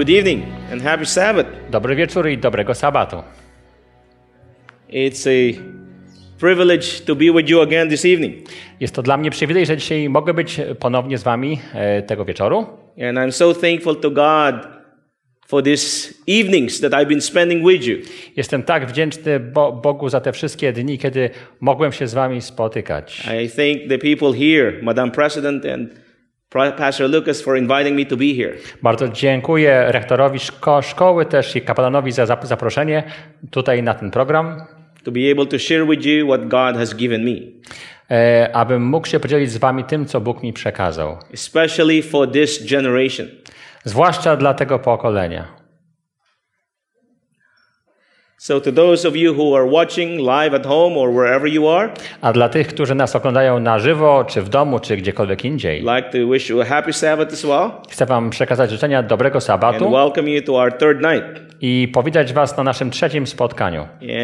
Good evening and happy Sabbath. Dobry wieczór i dobrego sabatu. It's a privilege to be with you again this evening. Jest to dla mnie przywilej, że dzisiaj mogę być ponownie z wami e, tego wieczoru. And I'm so thankful to God for these evenings that I've been spending with you. Jestem tak wdzięczny Bo Bogu za te wszystkie dni, kiedy mogłem się z wami spotykać. I thank the people here, Madam President and Pastor Lucas, for inviting me to be here. Bardzo dziękuję rektorowi szko szkoły też i kapelanowi za zap zaproszenie tutaj na ten program, To be able to share with you what God has given me, e, abym mógł się podzielić z wami tym, co Bóg mi przekazał. especially for this generation. Zwłaszcza dla tego pokolenia. So, to those of you who are watching live at home or wherever you are, A dla tych, którzy nas oglądają na żywo, czy w domu, czy gdziekolwiek indziej, like to wish you a happy Sabbath as well chcę wam przekazać życzenia dobrego and sabatu welcome you to our third night. i powitać was na naszym trzecim spotkaniu.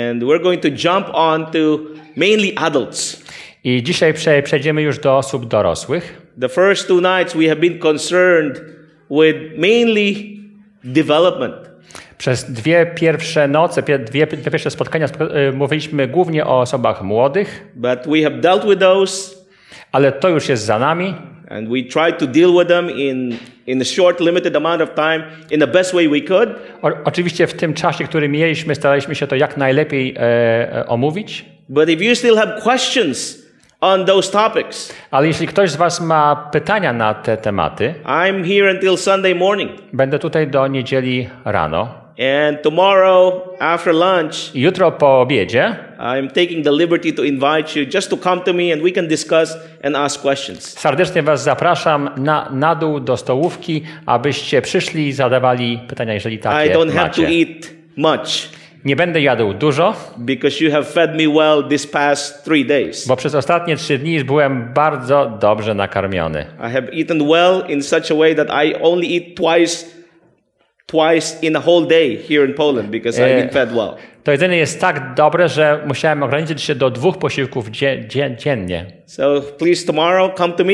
And we're going to jump on to mainly adults. I dzisiaj prze, przejdziemy już do osób dorosłych. The first two nights we have been concerned with mainly development. Przez dwie pierwsze noce, dwie, dwie pierwsze spotkania y, mówiliśmy głównie o osobach młodych, But we have dealt with those ale to już jest za nami and we tried to deal with them in, in a short, limited amount of time in the best way we could. O, oczywiście w tym czasie, który mieliśmy, staraliśmy się to jak najlepiej e, e, omówić. But if you still have questions on those topics, Ale jeśli ktoś z Was ma pytania na te tematy, I'm here until Sunday morning. będę tutaj do niedzieli rano. And tomorrow after lunch, I jutro po obiedzie I'm taking the liberty to invite you just to come to me and we can discuss and ask questions. serdecznie Was zapraszam na, na dół do stołówki, abyście przyszli i zadawali pytania, jeżeli I takie don't have to macie. eat much Nie będę jadł dużo, because you have fed me well this past three days. bo przez ostatnie trzy dni byłem bardzo dobrze nakarmiony. I have eaten well in such a way that I only eat twice twice in a whole day here in Poland because Eh. fed well. To jedzenie jest tak dobre, że musiałem ograniczyć się do dwóch posiłków dzie, dzie, dziennie. So please tomorrow come to me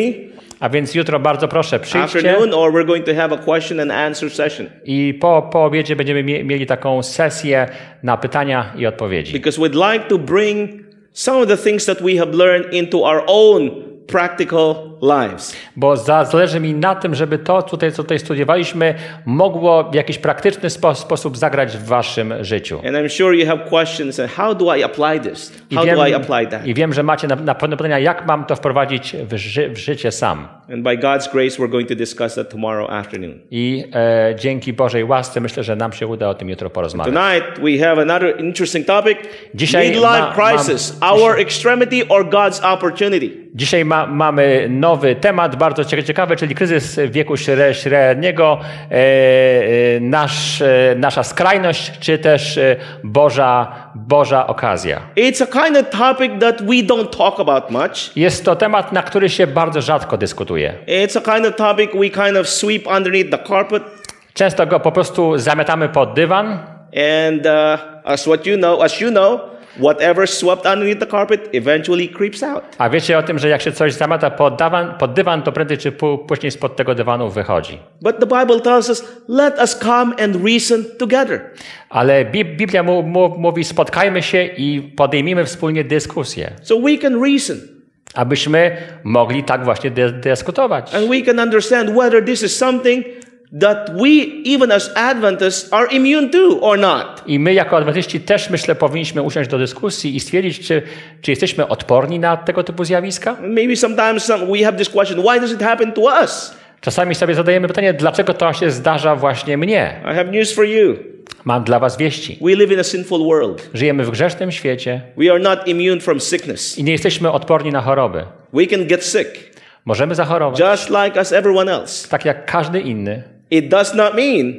A więc jutro bardzo proszę przyjdźcie afternoon or we're going to have a question and answer session i po, po obiedzie będziemy mie- mieli taką sesję na pytania i odpowiedzi. because we'd like to bring some of the things that we have learned into our own practical lives. Bo za, zależy mi na tym, żeby to, tutaj, co tutaj studiowaliśmy, mogło w jakiś praktyczny spo, sposób zagrać w waszym życiu. And I'm sure you have questions and how do I apply this? I How wiem, do I apply that? I wiem, że macie na, na pewno pytania, jak mam to wprowadzić w, ży, w życie sam. And by God's grace, we're going to discuss that tomorrow afternoon. I e, dzięki Bożej łasce myślę, że nam się uda o tym jutro porozmawiać. Tonight, we have another interesting topic Dzisiaj midlife ma- mam- crisis, our extremity or God's opportunity. Dzisiaj ma, mamy nowy temat, bardzo cie- ciekawy, czyli kryzys wieku śre- średniego, e, e, nasz, e, nasza skrajność, czy też Boża, Boża okazja. It's a kind of topic that we don't talk about much. Jest to temat, na który się bardzo rzadko dyskutuje. It's a kind of topic we kind of sweep underneath the carpet. Często go po prostu zamiatamy pod dywan, And uh, as what you know, as you know, whatever swept underneath the carpet eventually creeps out. a wiecie o tym, że jak się coś zamiata pod dywan, pod dywan to prędzej czy pó- później spod tego dywanu wychodzi. But the Bible tells us, let us come and reason together. Ale Bi- Biblia mówi, spotkajmy się i podejmijmy wspólnie dyskusję, So we can reason abyśmy mogli tak właśnie dy- dyskutować. and we can understand whether this is something that we, even as Adventists, are immune to or not. I my jako adwentyści też myślę powinniśmy usiąść do dyskusji i stwierdzić, czy, czy jesteśmy odporni na tego typu zjawiska. Maybe sometimes some, we have this question why does it happen to us? Czasami sobie zadajemy pytanie, dlaczego to się zdarza właśnie mnie? I have news for you. Mam dla was wieści. We live in a sinful world. Żyjemy w grzesznym świecie We are not immune from sickness. i nie jesteśmy odporni na choroby. We can get sick Możemy zachorować, just like as everyone else. tak jak każdy inny. It does not mean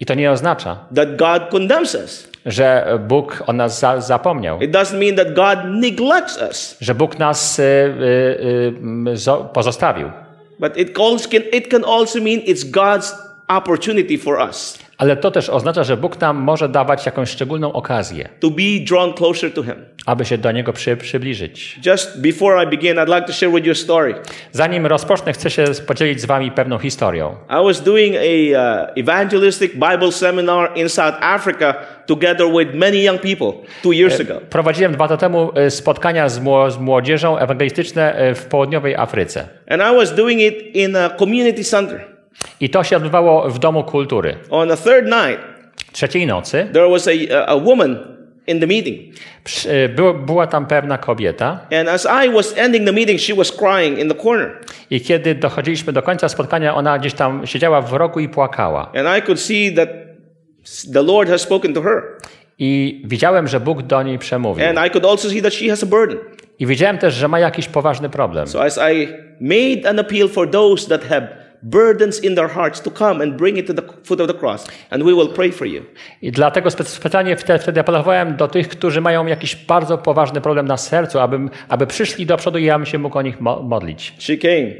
I to nie oznacza, that God condemns us. że Bóg o nas za, zapomniał, It doesn't mean that God neglects us. że Bóg nas y, y, y, zo- pozostawił. But it, can, it can also mean it's God's opportunity for us. Ale to też oznacza, że Bóg nam może dawać jakąś szczególną okazję, to be drawn closer to Him. aby się do Niego przy, przybliżyć. Just before I begin, I'd like to share with you a story. Zanim rozpocznę, chcę się podzielić z Wami pewną historią. I was doing a uh, evangelistic Bible seminar in South Africa together with many young people two years ago. Prowadziłem dwa lata temu e, spotkania z młodzieżą ewangelistyczne e, w południowej Afryce. And I was doing it in a community center. I to się odbywało w Domu Kultury. On the third night, Trzeciej nocy there was a, a woman in the meeting. e, była tam pewna kobieta And as I was ending the meeting, she was crying in the corner. i kiedy dochodziliśmy do końca spotkania, ona gdzieś tam siedziała w rogu i płakała. And I could see that the Lord has spoken to her. I widziałem, że Bóg do niej przemówił. And I could also see that she has a burden. I wiedziałem też, że ma jakiś poważny problem. So as I made an appeal for those that have burdens in their hearts to come and bring it to the foot of the cross, and we will pray for you. I dlatego spe- specjalnie wtedy, wtedy apelowałem do tych, którzy mają jakiś bardzo poważny problem na sercu, aby, aby przyszli do przodu i ja bym się mógł o nich mo- modlić. She came,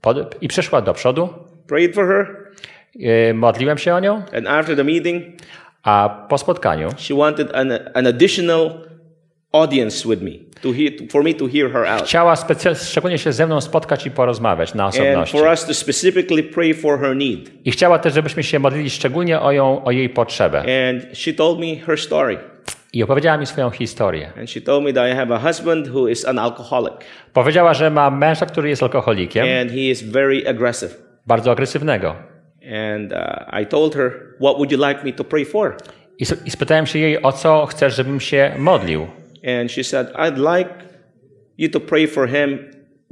Pod, I przyszła do przodu, prayed for her, yy, modliłem się o nią, and after the meeting, a po spotkaniu she wanted an, an additional audience with me to hear, for me to hear her out. chciała szczególnie się ze mną spotkać i porozmawiać na And osobności. for us to specifically pray for her need. I chciała też, żebyśmy się modlili szczególnie o, ją, o jej potrzebę. And she told me her story. I opowiedziała mi swoją historię. And she told me that I have a husband who is an alcoholic Powiedziała, że ma męża, który jest alkoholikiem, and he is very aggressive. bardzo agresywnego. And uh, I told her, What would you like me to pray for? I spytałem się jej, o co chcesz, żebym się modlił. And she said, I'd like you to pray for him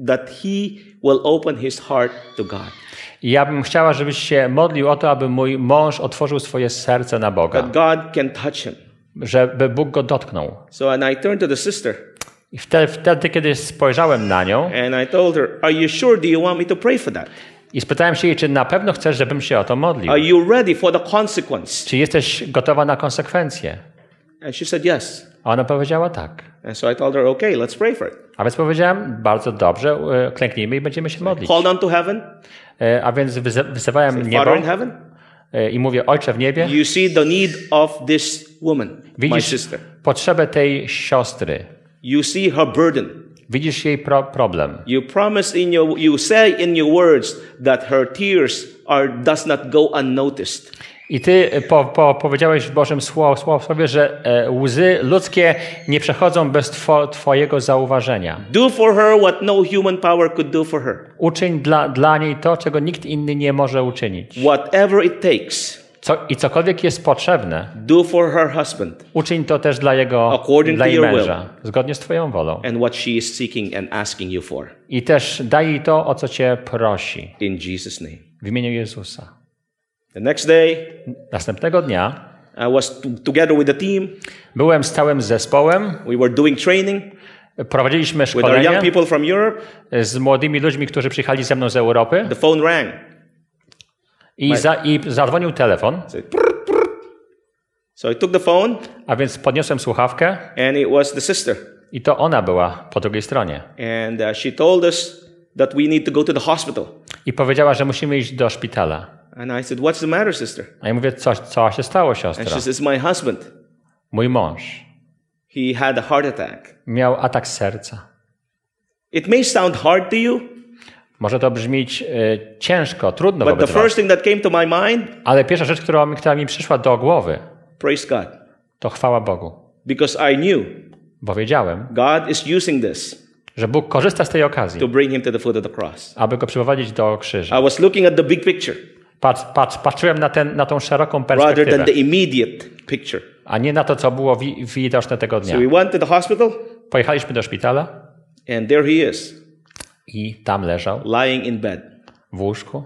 that he will open his heart to God. I ja bym chciała, żebyś się modlił o to, aby mój mąż otworzył swoje serce na Boga, That God can touch him. żeby Bóg go dotknął. So, and I turned to the sister I wtedy, wtedy, kiedy spojrzałem na nią and I told her, Are you sure? Do you want me to pray for that? i spytałem się jej, czy na pewno chcesz, żebym się o to modlił. Are you ready for the consequence? Czy jesteś gotowa na konsekwencje? And she said, Yes. Ona powiedziała tak. And so I told her, Okay, let's pray for it. A więc powiedziałem, bardzo dobrze, e, klęknijmy i będziemy się modlić. Called on to heaven, E, A więc wyze- wyzywałem niebo Father in heaven. e, i mówię, Ojcze w niebie, You see the need of this woman, my widzisz sister. potrzebę tej siostry, You see her burden. widzisz jej pro problem. You promise in your, you say in your words that her tears are, does not go unnoticed. I ty e, po, po, powiedziałeś w Bożym Sło- Słowie, że e, łzy ludzkie nie przechodzą bez two, Twojego zauważenia. Do for her what no human power could do for her. Uczyń dla, dla niej to, czego nikt inny nie może uczynić. Whatever it takes, Co, I cokolwiek jest potrzebne, do for her husband uczyń to też dla jego According dla jej will. męża, zgodnie z Twoją wolą. and what she is seeking and asking you for. I też daj jej to, o co Cię prosi. In Jesus' name. W imieniu Jezusa. The next day, Następnego dnia I was together with the team. byłem z całym zespołem, We were doing training prowadziliśmy with our szkolenie young people from Europe. z młodymi ludźmi, którzy przyjechali ze mną z Europy The phone rang. i, za, i zadzwonił telefon, prr, prr. so I took the phone, a więc podniosłem słuchawkę and it was the sister. i to ona była po drugiej stronie. And uh, she told us that we need to go to the hospital. I powiedziała, że musimy iść do szpitala. And I said, What's the matter, sister? A ja mówię, co, co się stało, And siostra? she says, My husband, Mój mąż he had a heart attack. miał atak serca. It may sound hard to you, Może to brzmieć e, ciężko, trudno but the wobec was, first thing that came to my mind, ale pierwsza rzecz, która mi, która mi przyszła do głowy, praise God. to chwała Bogu. Because I knew Bo wiedziałem, God is using this że Bóg korzysta z tej okazji, to bring him to the foot of the cross. aby go przyprowadzić do krzyża. I was looking at the big picture Patrz, patrz, patrzyłem na, ten, na tą szeroką rather than perspektywę, the immediate picture. a nie na to, co było wi- widoczne tego dnia. So we went to the hospital, Pojechaliśmy do szpitala and there he is, i tam leżał lying in bed. w łóżku.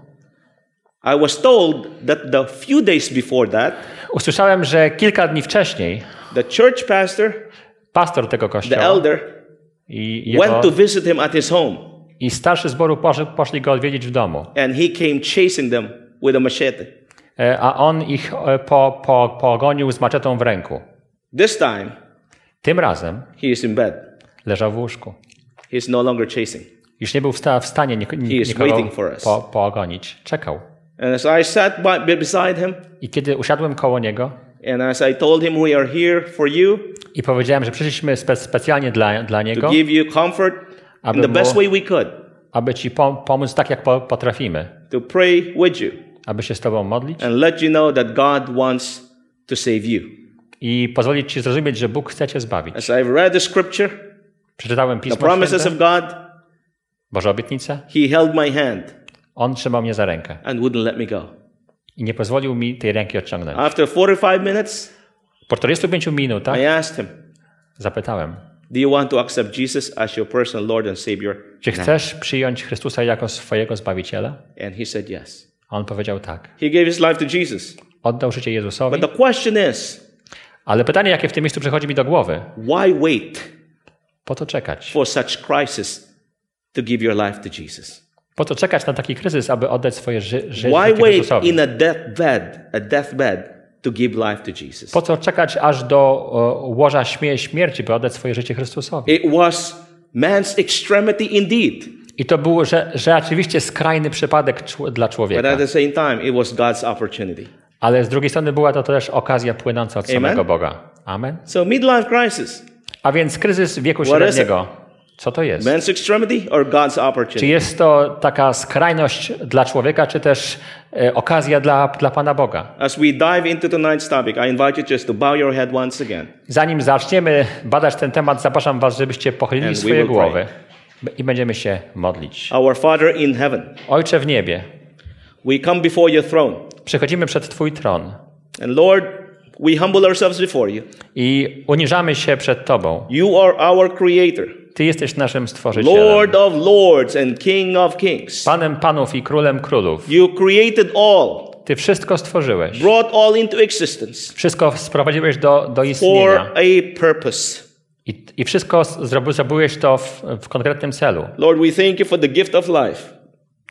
I was told that the few days before that, Usłyszałem, że kilka dni wcześniej the church pastor, pastor tego the kościoła elder, i, jego, went to visit him at his home, i starszy zboru poszli, poszli go odwiedzić w domu, and he came chasing them with a machete. E, a on ich e, po, po, pogonił z maczetą w ręku. This time, Tym razem he is in bed. leżał w łóżku. He is no longer chasing. Już nie był w, sta, w stanie nik- nikogo po, pogonić. Czekał. And as I sat by, beside him, I kiedy usiadłem koło niego and as I told him we are here for you i powiedziałem, że przyszliśmy spe specjalnie dla, dla to niego, give you comfort in Aby the best way we could, aby ci pom pomóc tak, jak po potrafimy, to pray with you aby się z tobą modlić and let you know that God wants to save you. i pozwolić ci zrozumieć, że Bóg chce cię zbawić. As I've read the scripture, Przeczytałem the Pismo promises Święte, of God, Boże obietnice, He held my hand On trzymał mnie za rękę and wouldn't let me go. i nie pozwolił mi tej ręki odciągnąć. After 45 minutes, Po 45 minutach I asked him, zapytałem, Do you want to accept Jesus as your personal Lord and Savior? czy now?" chcesz przyjąć Chrystusa jako swojego Zbawiciela? And he said yes. On powiedział tak. He gave his life to Jesus. Oddał życie Jezusowi. But the question is, Ale pytanie, jakie w tym miejscu przychodzi mi do głowy, why wait po co czekać? for such crisis to give your life to Jesus? Po co czekać na taki kryzys, aby oddać swoje ży Why życie wait Chrystusowi? in a deathbed, a deathbed to give life to Jesus? Po co czekać aż do o, łoża śmie śmierci, by oddać swoje życie Chrystusowi? It was man's extremity indeed, I to był że, rzeczywiście skrajny przypadek dla but człowieka. at the same time, it was God's opportunity. Ale z drugiej strony była to też okazja płynąca od Amen. samego Boga. Amen. So, midlife crisis, A więc kryzys wieku średniego. Co to jest? man's extremity or God's Czy opportunity? jest to taka skrajność dla człowieka, czy też e, okazja dla, dla Pana Boga? As we dive into tonight's topic, I invite you just to bow your head once again. Zanim zaczniemy badać ten temat, zapraszam Was, żebyście pochylili And swoje głowy i będziemy się modlić. Our Father in heaven, Ojcze w niebie, we come before your throne. przychodzimy przed Twój tron And Lord, we humble ourselves before you. i uniżamy się przed Tobą. You are our creator, Ty jesteś naszym stworzycielem, Lord of lords and King of kings. Panem Panów i Królem Królów. You created all, Ty wszystko stworzyłeś. brought all into existence Wszystko sprowadziłeś do, do for istnienia. a purpose. I, i wszystko zrobi- zrobiłeś to w, w konkretnym celu. Lord, we thank you for the gift of life,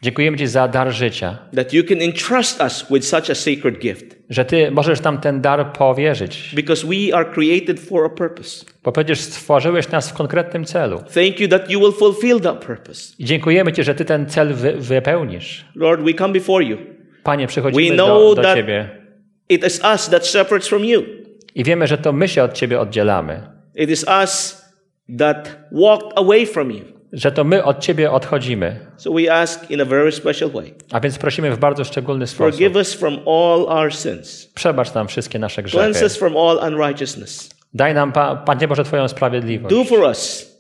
Dziękujemy Ci za dar życia, that you can entrust us with such a sacred gift, że Ty możesz nam ten dar powierzyć, because we are created for a purpose. bo przecież stworzyłeś nas w konkretnym celu. Thank you that you will fulfill that purpose. I dziękujemy Ci, że Ty ten cel wy, wypełnisz. Lord, we come before you. Panie, We przychodzimy know do, do that- Ciebie It is us that separates from you. i wiemy, że to my się od Ciebie oddzielamy, It is us that walked away from you. że to my od Ciebie odchodzimy. So we ask in a very special way. A więc prosimy w bardzo szczególny sposób. Forgive us from all our sins. Przebacz nam wszystkie nasze Cleanse grzechy. us from all unrighteousness. Daj nam, Pa- Panie Boże, Twoją sprawiedliwość. Do for us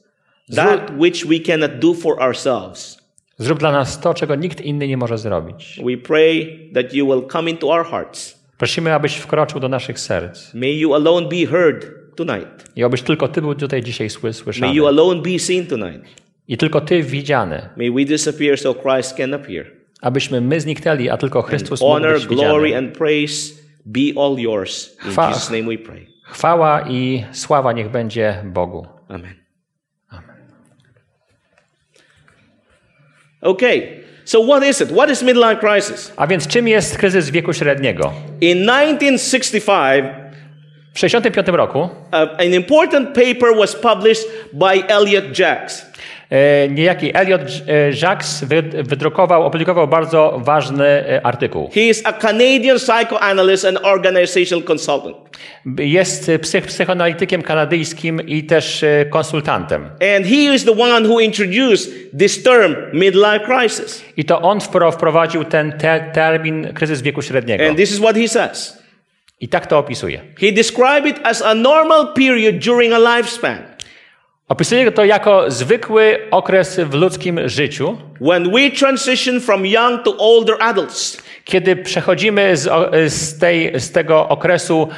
that which we cannot do for ourselves. Zrób dla nas to, czego nikt inny nie może zrobić. We pray that you will come into our hearts. Prosimy, abyś wkroczył do naszych serc May you alone be heard tonight. i abyś tylko Ty był tutaj dzisiaj sły- May słyszany. you alone be seen tonight. I tylko Ty widziany. May we disappear so Christ can appear. Abyśmy my zniknęli, a tylko Chrystus mógł Honor, być glory, widziany. and praise be all yours. In Chwa- Jesus' name we pray. Chwała i sława niech będzie Bogu. Amen. Okay, so what is it? What is midlife crisis? A więc czym jest kryzys wieku średniego? In 1965, W 1965 roku uh, an important paper was published by Elliot Jacks. e, niejaki Elliot e, wy, wydrukował, opublikował bardzo ważny e, artykuł. He is a Canadian psychoanalyst and organizational consultant. Jest psych, psychoanalitykiem kanadyjskim i też konsultantem. And he is the one who introduced this term, midlife crisis. I to on wpro- wprowadził ten te, termin kryzys wieku średniego. And this is what he says. I tak to opisuje. He described it as a normal period during a lifespan Opisuje to jako zwykły okres w ludzkim życiu, when we transition from young to older adults. kiedy przechodzimy z, z, tej, z tego okresu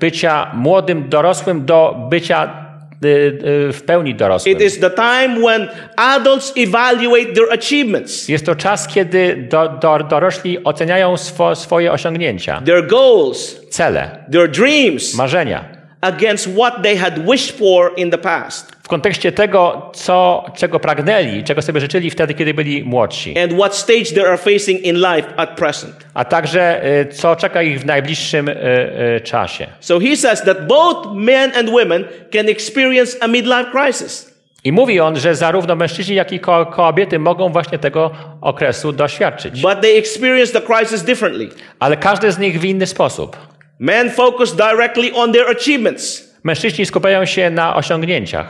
bycia młodym, dorosłym do bycia w pełni dorosłym. It is the time when adults evaluate their achievements, Jest to czas, kiedy do, do, dorośli oceniają swo, swoje osiągnięcia, their goals, cele, their dreams marzenia. Against what they had wished for in the past W kontekście tego, co, czego pragnęli, czego sobie życzyli wtedy, kiedy byli młodsi. and what stage they are facing in life at present. A także y, co czeka ich w najbliższym y, y, czasie. So he says that both men and women can experience a midlife crisis. I mówi on, że zarówno mężczyźni, jak i ko- kobiety mogą właśnie tego okresu doświadczyć. but they experience the crisis differently. Ale każdy z nich w inny sposób. Men focus directly on their achievements, Mężczyźni skupiają się na osiągnięciach,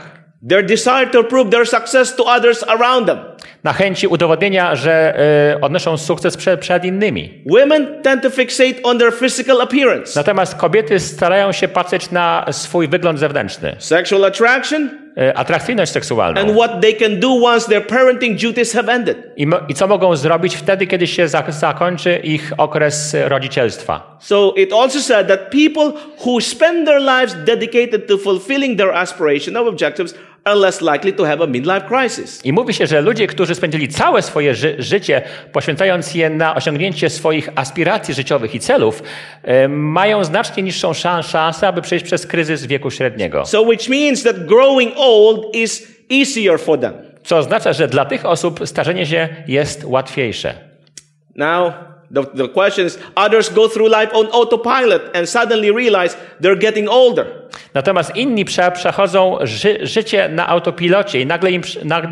their desire to prove their success to others around them. na chęci udowodnienia, że y, odnoszą sukces przed, przed innymi. Women tend to fixate on their physical appearance, Natomiast kobiety starają się patrzeć na swój wygląd zewnętrzny, sexual attraction, atrakcyjność seksualną. and what they can do once their parenting duties have ended. I, I co mogą zrobić wtedy, kiedy się zak- zakończy ich okres rodzicielstwa. So it also said that people who spend their lives dedicated to fulfilling their aspirational objectives are less likely to have a midlife crisis. I mówi się, że ludzie, którzy spędzili całe swoje ży- życie, poświęcając je na osiągnięcie swoich aspiracji życiowych i celów, y, mają znacznie niższą szan- szansę, aby przejść przez kryzys wieku średniego. So which means that growing old is easier for them. Co oznacza, że dla tych osób starzenie się jest łatwiejsze. Now, the, the question is others go through life on autopilot and suddenly realize they're getting older. Natomiast inni prze, przechodzą ży, życie na autopilocie i nagle, im,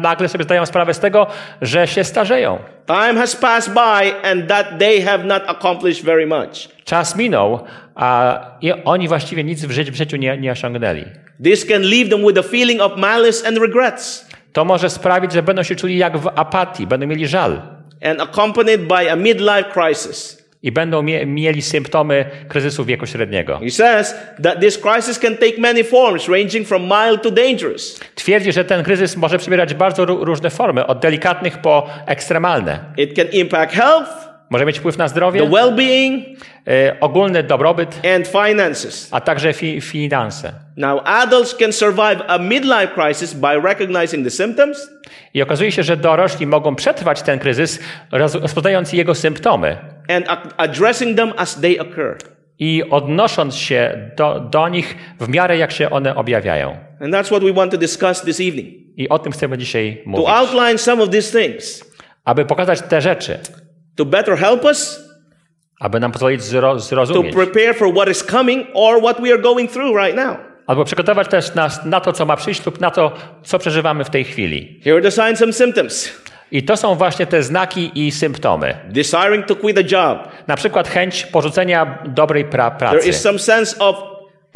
nagle sobie zdają sprawę z tego, że się starzeją. Time has passed by and that they have not accomplished very much. Czas minął, a oni właściwie nic w, ży, w życiu nie, nie osiągnęli. This can leave them with a feeling of malice and regrets To może sprawić, że będą się czuli jak w apatii, będą mieli żal and accompanied by a midlife crisis. i będą mie, mieli symptomy kryzysu wieku średniego. He says that this crisis can take many forms, ranging from mild to dangerous. Twierdzi, że ten kryzys może przybierać bardzo ró- różne formy, od delikatnych po ekstremalne. It can impact health, Może mieć wpływ na the zdrowie, well being, y, ogólny dobrobyt, and finances. a także fi, finanse. Now, adults can survive a midlife crisis by recognizing the symptoms I okazuje się, że dorośli mogą przetrwać ten kryzys, roz- rozpoznając jego symptomy and addressing them as they occur. i odnosząc się do, do nich w miarę jak się one objawiają. And that's what we want to discuss this evening. I o tym chcemy dzisiaj To mówić. outline some of these things, Aby pokazać te rzeczy, to better help us aby nam pozwolić zro, to zrozumieć, prepare for what is coming or what we are going through right now. albo przygotować też nas na to, co ma przyjść lub na to, co przeżywamy w tej chwili. Here are the signs and symptoms I to są właśnie te znaki i symptomy. desiring to quit a job. Na przykład chęć porzucenia dobrej pra There pracy. is some sense of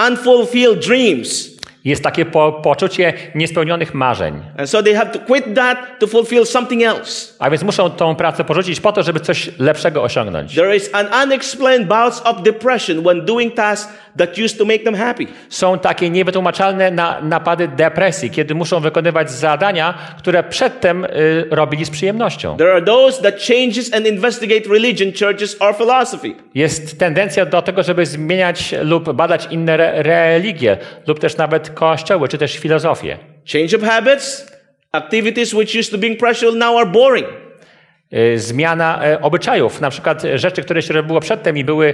unfulfilled dreams. Jest takie po poczucie niespełnionych marzeń. And so they have to quit that to fulfill something else. A więc muszą tą pracę porzucić po to, żeby coś lepszego osiągnąć. There is an unexplained bouts of depression when doing tasks that used to make them happy. Są takie niewytłumaczalne na, napady depresji, kiedy muszą wykonywać zadania, które przedtem y, robili z przyjemnością. There are those that changes and investigate religion, churches, or philosophy. Jest tendencja do tego, żeby zmieniać lub badać inne re religie, lub też nawet kościoły, czy też filozofię. Change of habits, activities which used to be pressure now are boring. Y, Zmiana y, obyczajów, na przykład y, rzeczy, które się robiło przedtem i były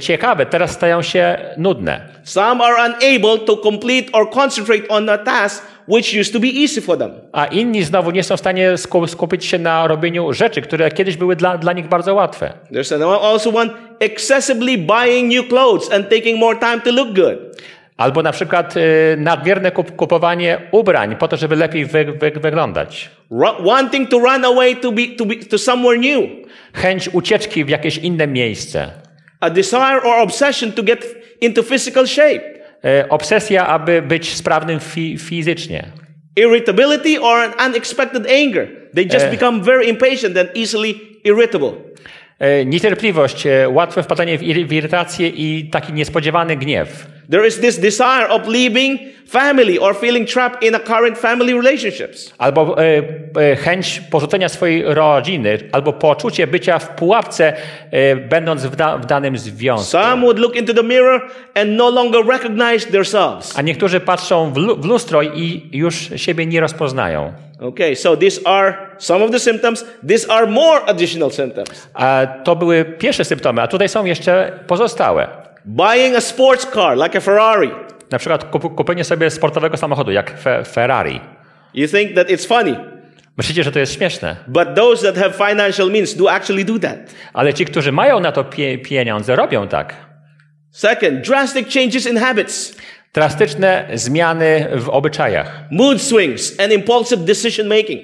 ciekawe, teraz stają się nudne. Some are unable to complete or concentrate on a task which used to be easy for them. A inni znowu nie są w stanie sku- skupić się na robieniu rzeczy, które kiedyś były dla, dla nich bardzo łatwe. There's also one excessively buying new clothes and taking more time to look good. Albo na przykład y, nadmierne kup kupowanie ubrań po to, żeby lepiej wy wy wyglądać. Wanting to run away to be, to be to somewhere new. Chęć ucieczki w jakieś inne miejsce. A desire or obsession to get into physical shape. Y, obsesja, aby być sprawnym fi fizycznie. Irritability or an unexpected anger. They just become very impatient and easily irritable. Y, niecierpliwość, y, łatwe wpadanie w irytację i taki niespodziewany gniew. There is this desire of leaving family or feeling trapped in a current family relationships. Albo y, y, chęć porzucenia swojej rodziny, albo poczucie bycia w pułapce, y, będąc w, da w danym związku. Some would look into the mirror and no longer recognize themselves. A niektórzy patrzą w, lu w lustro i już siebie nie rozpoznają. Okay, so these are some of the symptoms. These are more additional symptoms. A to były pierwsze symptomy, a tutaj są jeszcze pozostałe. Buying a sports car like a Ferrari. Na przykład kup kupienie sobie sportowego samochodu, jak fe Ferrari. You think that it's funny, Myślicie, że to jest śmieszne, but those that have financial means do actually do that. ale ci, którzy mają na to pie pieniądze, robią tak. Second, drastic changes in habits. Drastyczne zmiany w obyczajach. mood swings, and impulsive decision making.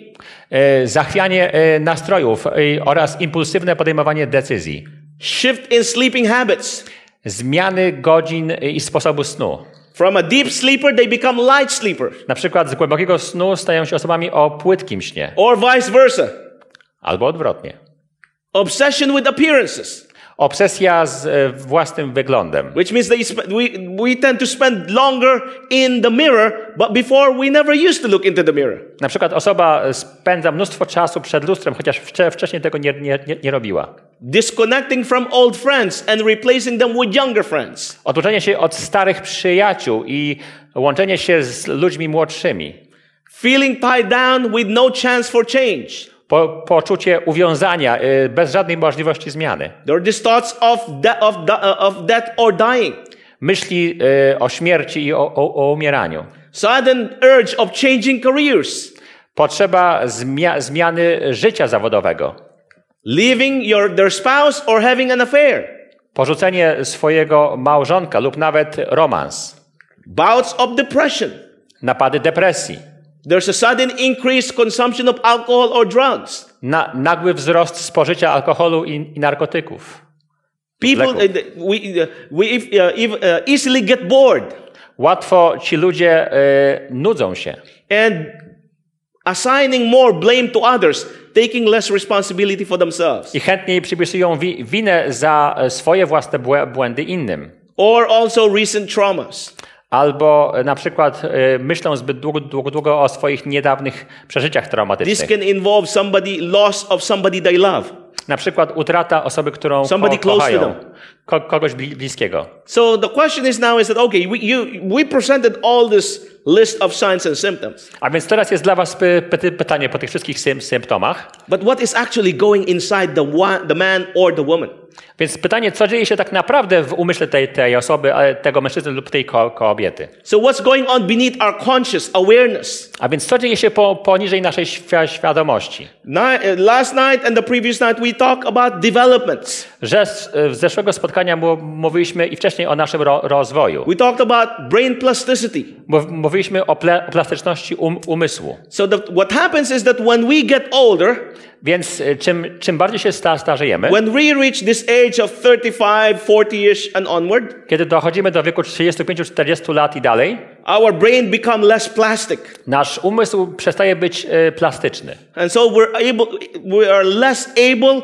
E, Zachwianie e, nastrojów e, oraz impulsywne podejmowanie decyzji. Shift in sleeping habits. Zmiany godzin i sposobu snu. From a deep sleeper, they become light sleepers, Na przykład z głębokiego snu stają się osobami o płytkim śnie. or vice versa. Albo odwrotnie. Obsession with appearances, Obsesja z e, własnym wyglądem. which means sp- we, we tend to spend longer in the mirror, but before we never used to look into the mirror. Na przykład osoba spędza mnóstwo czasu przed lustrem, chociaż wcze- wcześniej tego nie, nie, nie, nie robiła. Disconnecting from old friends and replacing them with younger friends. Otoczenie się od starych przyjaciół i łączenie się z ludźmi młodszymi. Feeling tied down with no chance for change. Po, poczucie uwiązania y, bez żadnej możliwości zmiany. There are these thoughts of, de- of, de- uh, of death or dying. Myśli y, o śmierci i o, o, o umieraniu. Sudden urge of changing careers. Potrzeba zmia- zmiany życia zawodowego. Leaving your, their spouse or having an affair. Porzucenie swojego małżonka lub nawet romans. Bouts of depression. Napady depresji. There's a sudden increased consumption of alcohol or drugs. Na, nagły wzrost spożycia alkoholu i, i narkotyków. People, uh, we, uh, we if, uh, if, uh, easily get bored Łatwo ci ludzie y, nudzą się and assigning more blame to others, taking less responsibility for themselves. i chętniej przypisują wi- winę za e, swoje własne błę- błędy innym. Or also recent traumas. Albo e, na przykład e, myślą zbyt długo, długo, długo o swoich niedawnych przeżyciach This traumatycznych. can involve somebody, loss of somebody they love. Na przykład utrata osoby, którą Somebody ko- close to kochają. them. Ko- kogoś bli- bliskiego. So the question is now is that okay, we, you, we presented all this list of signs and symptoms, A więc teraz jest dla was py- py- pytanie po tych wszystkich sym- symptomach. but what is actually going inside the one, the man or the woman? Więc pytanie, co dzieje się tak naprawdę w umyśle tej, tej osoby, e, tego mężczyzny lub tej ko- kobiety. So what's going on beneath our conscious awareness? A więc co dzieje się po, poniżej naszej świ- świadomości? Uh, last night and the previous night we talked about developments. Że z, w zeszłego spotkania mówiliśmy i wcześniej o naszym ro, rozwoju. We talked about brain plasticity. Mów- Mówiliśmy o, ple, o plastyczności um, umysłu. So the, what happens is that when we get older, Więc y, czym, czym bardziej się sta, starzejemy, when we reach this age of 35, 40ish and onward, kiedy dochodzimy do wieku 35-40 lat i dalej, our brain become less plastic. nasz umysł przestaje być y, plastyczny. And so we're able, we are less able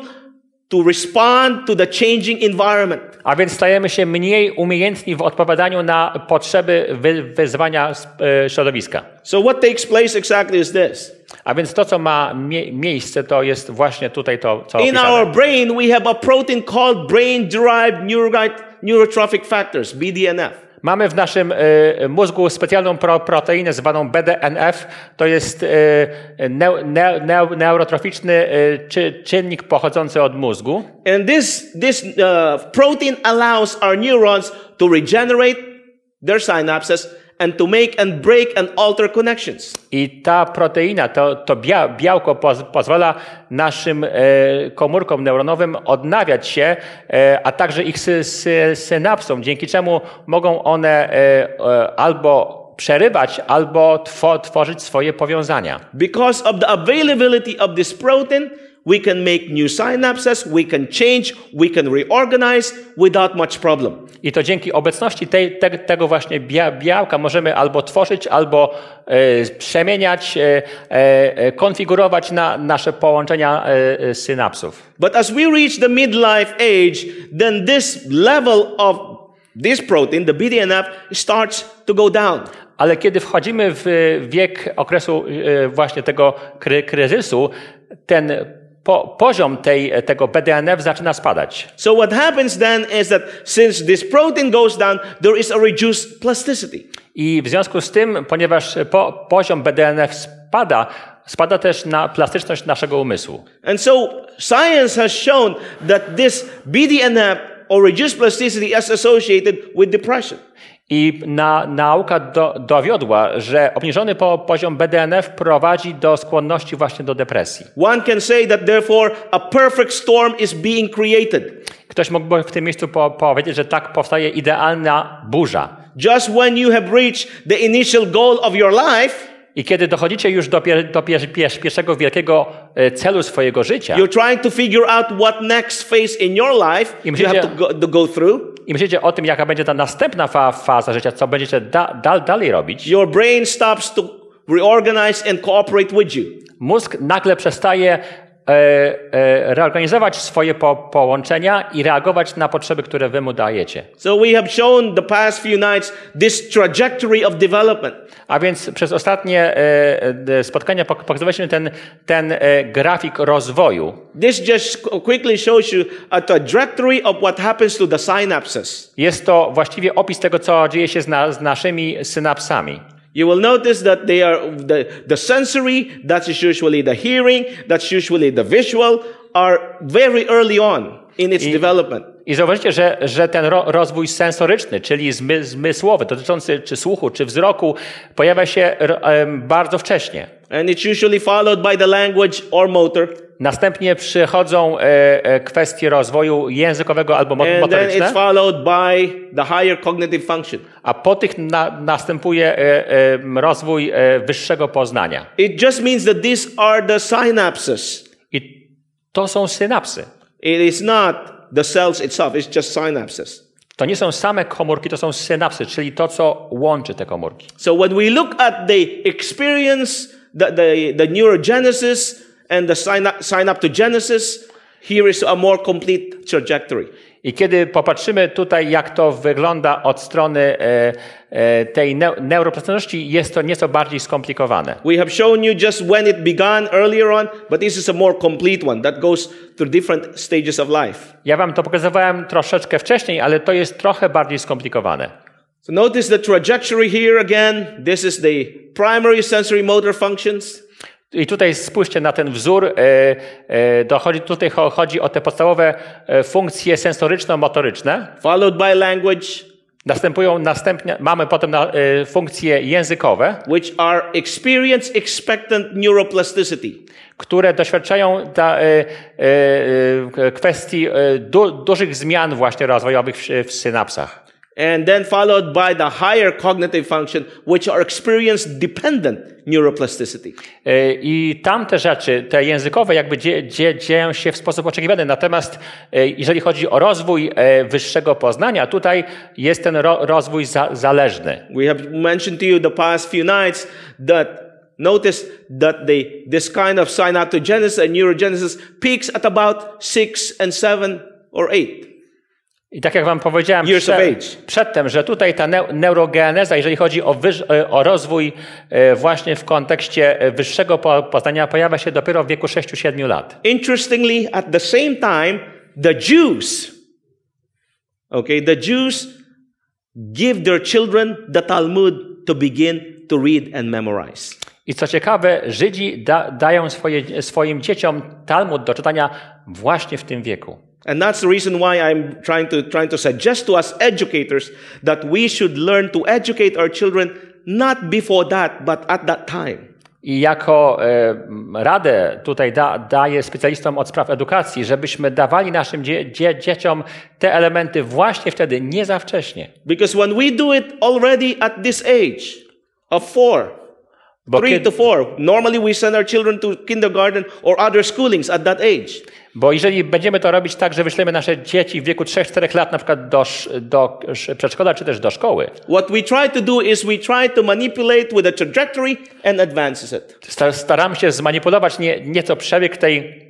to respond to the changing environment. A więc stajemy się mniej umiejętni w odpowiadaniu na potrzeby wy, wyzwania y, środowiska. So what takes place exactly is this. A więc to, co ma mie- miejsce, to jest właśnie tutaj to, co In opisane. our brain, we have a protein called brain-derived neurite- neurotrophic factors, BDNF. Mamy w naszym y, mózgu specjalną pro, proteinę zwaną BDNF. To jest neu, neurotroficzny czy, czynnik pochodzący od mózgu. And this, this protein allows our neurons to regenerate their synapses and to make and break and alter connections. I ta proteina, to, to bia, białko poz, pozwala naszym e, komórkom neuronowym odnawiać się, e, a także ich sy, sy, synapsom, dzięki czemu mogą one e, albo przerywać, albo two, tworzyć swoje powiązania. Because of the availability of this protein, we can make new synapses, we can change, we can reorganize without much problem. I to dzięki obecności tej, te, tego właśnie bia, białka możemy albo tworzyć, albo e, przemieniać, e, e, konfigurować na nasze połączenia e, e, synapsów. But as we reach the midlife age, then this level of this protein, the BDNF, starts to go down. Ale kiedy wchodzimy w wiek okresu e, właśnie tego kry, kryzysu, ten po, poziom tej, tego BDNF zaczyna spadać. So what happens then is that since this protein goes down, there is a reduced plasticity. I w związku z tym, ponieważ po, poziom BDNF spada, spada też na plastyczność naszego umysłu. And so science has shown that this BDNF or reduced plasticity is associated with depression. I na, nauka do, dowiodła, że obniżony po, poziom BDNF prowadzi do skłonności właśnie do depresji. One can say that therefore a perfect storm is being created. Ktoś mógłby w tym miejscu po, powiedzieć, że tak powstaje idealna burza. just when you have reached the initial goal of your life, I kiedy dochodzicie już do, pier, do pier, pier, pierwszego wielkiego e, celu swojego życia you're trying to figure out what next phase in your life I you have to myślicie- go, to go through. i myślicie o tym, jaka będzie ta następna fa, faza życia, co będziecie da, dal, dalej robić, Your brain stops to reorganize and cooperate with you. mózg nagle przestaje reorganizować swoje po, połączenia i reagować na potrzeby, które wy mu dajecie. So we have shown the past few nights this trajectory of development. A więc przez ostatnie e, e, spotkania pok- pokazywaliśmy ten, ten e, grafik rozwoju. This just qu- quickly shows you a trajectory of what happens to the synapses. Jest to właściwie opis tego, co dzieje się z, na, z naszymi synapsami. You will notice that they are the, the sensory, that is usually the hearing, that's usually the visual, are very early on in its development. I zauważycie, że, że ten ro, rozwój sensoryczny, czyli zmy, zmysłowy, dotyczący czy słuchu, czy wzroku, pojawia się bardzo wcześnie. And it's usually followed by the language or motor. Następnie przychodzą e, e, kwestie rozwoju językowego albo mo- And then motoryczne, it's followed by the higher cognitive function. a po tych na, następuje e, e, rozwój e, wyższego poznania. It just means that these are the synapses. I to są synapsy. It is not the cells itself, it's just synapses. To nie są same komórki, to są synapsy, czyli to, co łączy te komórki. So when we look at the experience, the, the, the neurogenesis and the syna- synaptogenesis, here is a more complete trajectory. I kiedy popatrzymy tutaj, jak to wygląda od strony e, e, tej neu- neuroplasticności, jest to nieco bardziej skomplikowane. We have shown you just when it began earlier on, but this is a more complete one that goes through different stages of life. Ja wam to pokazywałem troszeczkę wcześniej, ale to jest trochę bardziej skomplikowane. So notice the trajectory here again. This is the primary sensory motor functions. I tutaj spójrzcie na ten wzór. e, e, Dochodzi, tutaj cho- chodzi o te podstawowe e, funkcje sensoryczno-motoryczne. followed by language, Następują następnie, mamy potem na, funkcje językowe, which are experience expectant neuroplasticity. które doświadczają ta, e, kwestii du, dużych zmian właśnie rozwojowych w, w synapsach. And then followed by the higher cognitive function, which are experience dependent neuroplasticity. E, I tamte rzeczy, te językowe, jakby dzie, dzie, dzieją się w sposób oczekiwany. Natomiast e, jeżeli chodzi o rozwój e, wyższego poznania, tutaj jest ten ro, rozwój za, zależny. We have mentioned to you the past few nights that notice that this kind of synaptogenesis and neurogenesis peaks at about six and seven or eight. I tak jak wam powiedziałem przedtem, że tutaj ta neu, neurogeneza, jeżeli chodzi o, wyż, e, o rozwój e, właśnie w kontekście e, wyższego po, poznania, pojawia się dopiero w wieku 6-7 lat. Interestingly, at the same time, the Jews, okay, the Jews give their children the Talmud to begin to read and memorize. I co ciekawe, Żydzi da, dają swoje, swoim dzieciom Talmud do czytania właśnie w tym wieku. And that's the reason why I'm trying to, trying to suggest to us educators that we should learn to educate our children not before that, but at that time. I jako e, radę tutaj da, daję specjalistom od spraw edukacji, żebyśmy dawali naszym dzie, dzie, dzieciom te elementy właśnie wtedy, nie za wcześnie. Because when we do it already at this age of four, Bo three to four, normally we send our children to kindergarten or other schoolings at that age. Bo jeżeli będziemy to robić tak, że wyślemy nasze dzieci w wieku 3-4 lat na przykład do, do sz- przedszkola czy też do szkoły, What we try to do is we try to manipulate with a trajectory and advances it. sta- staramy się zmanipulować nie, nieco przebieg tej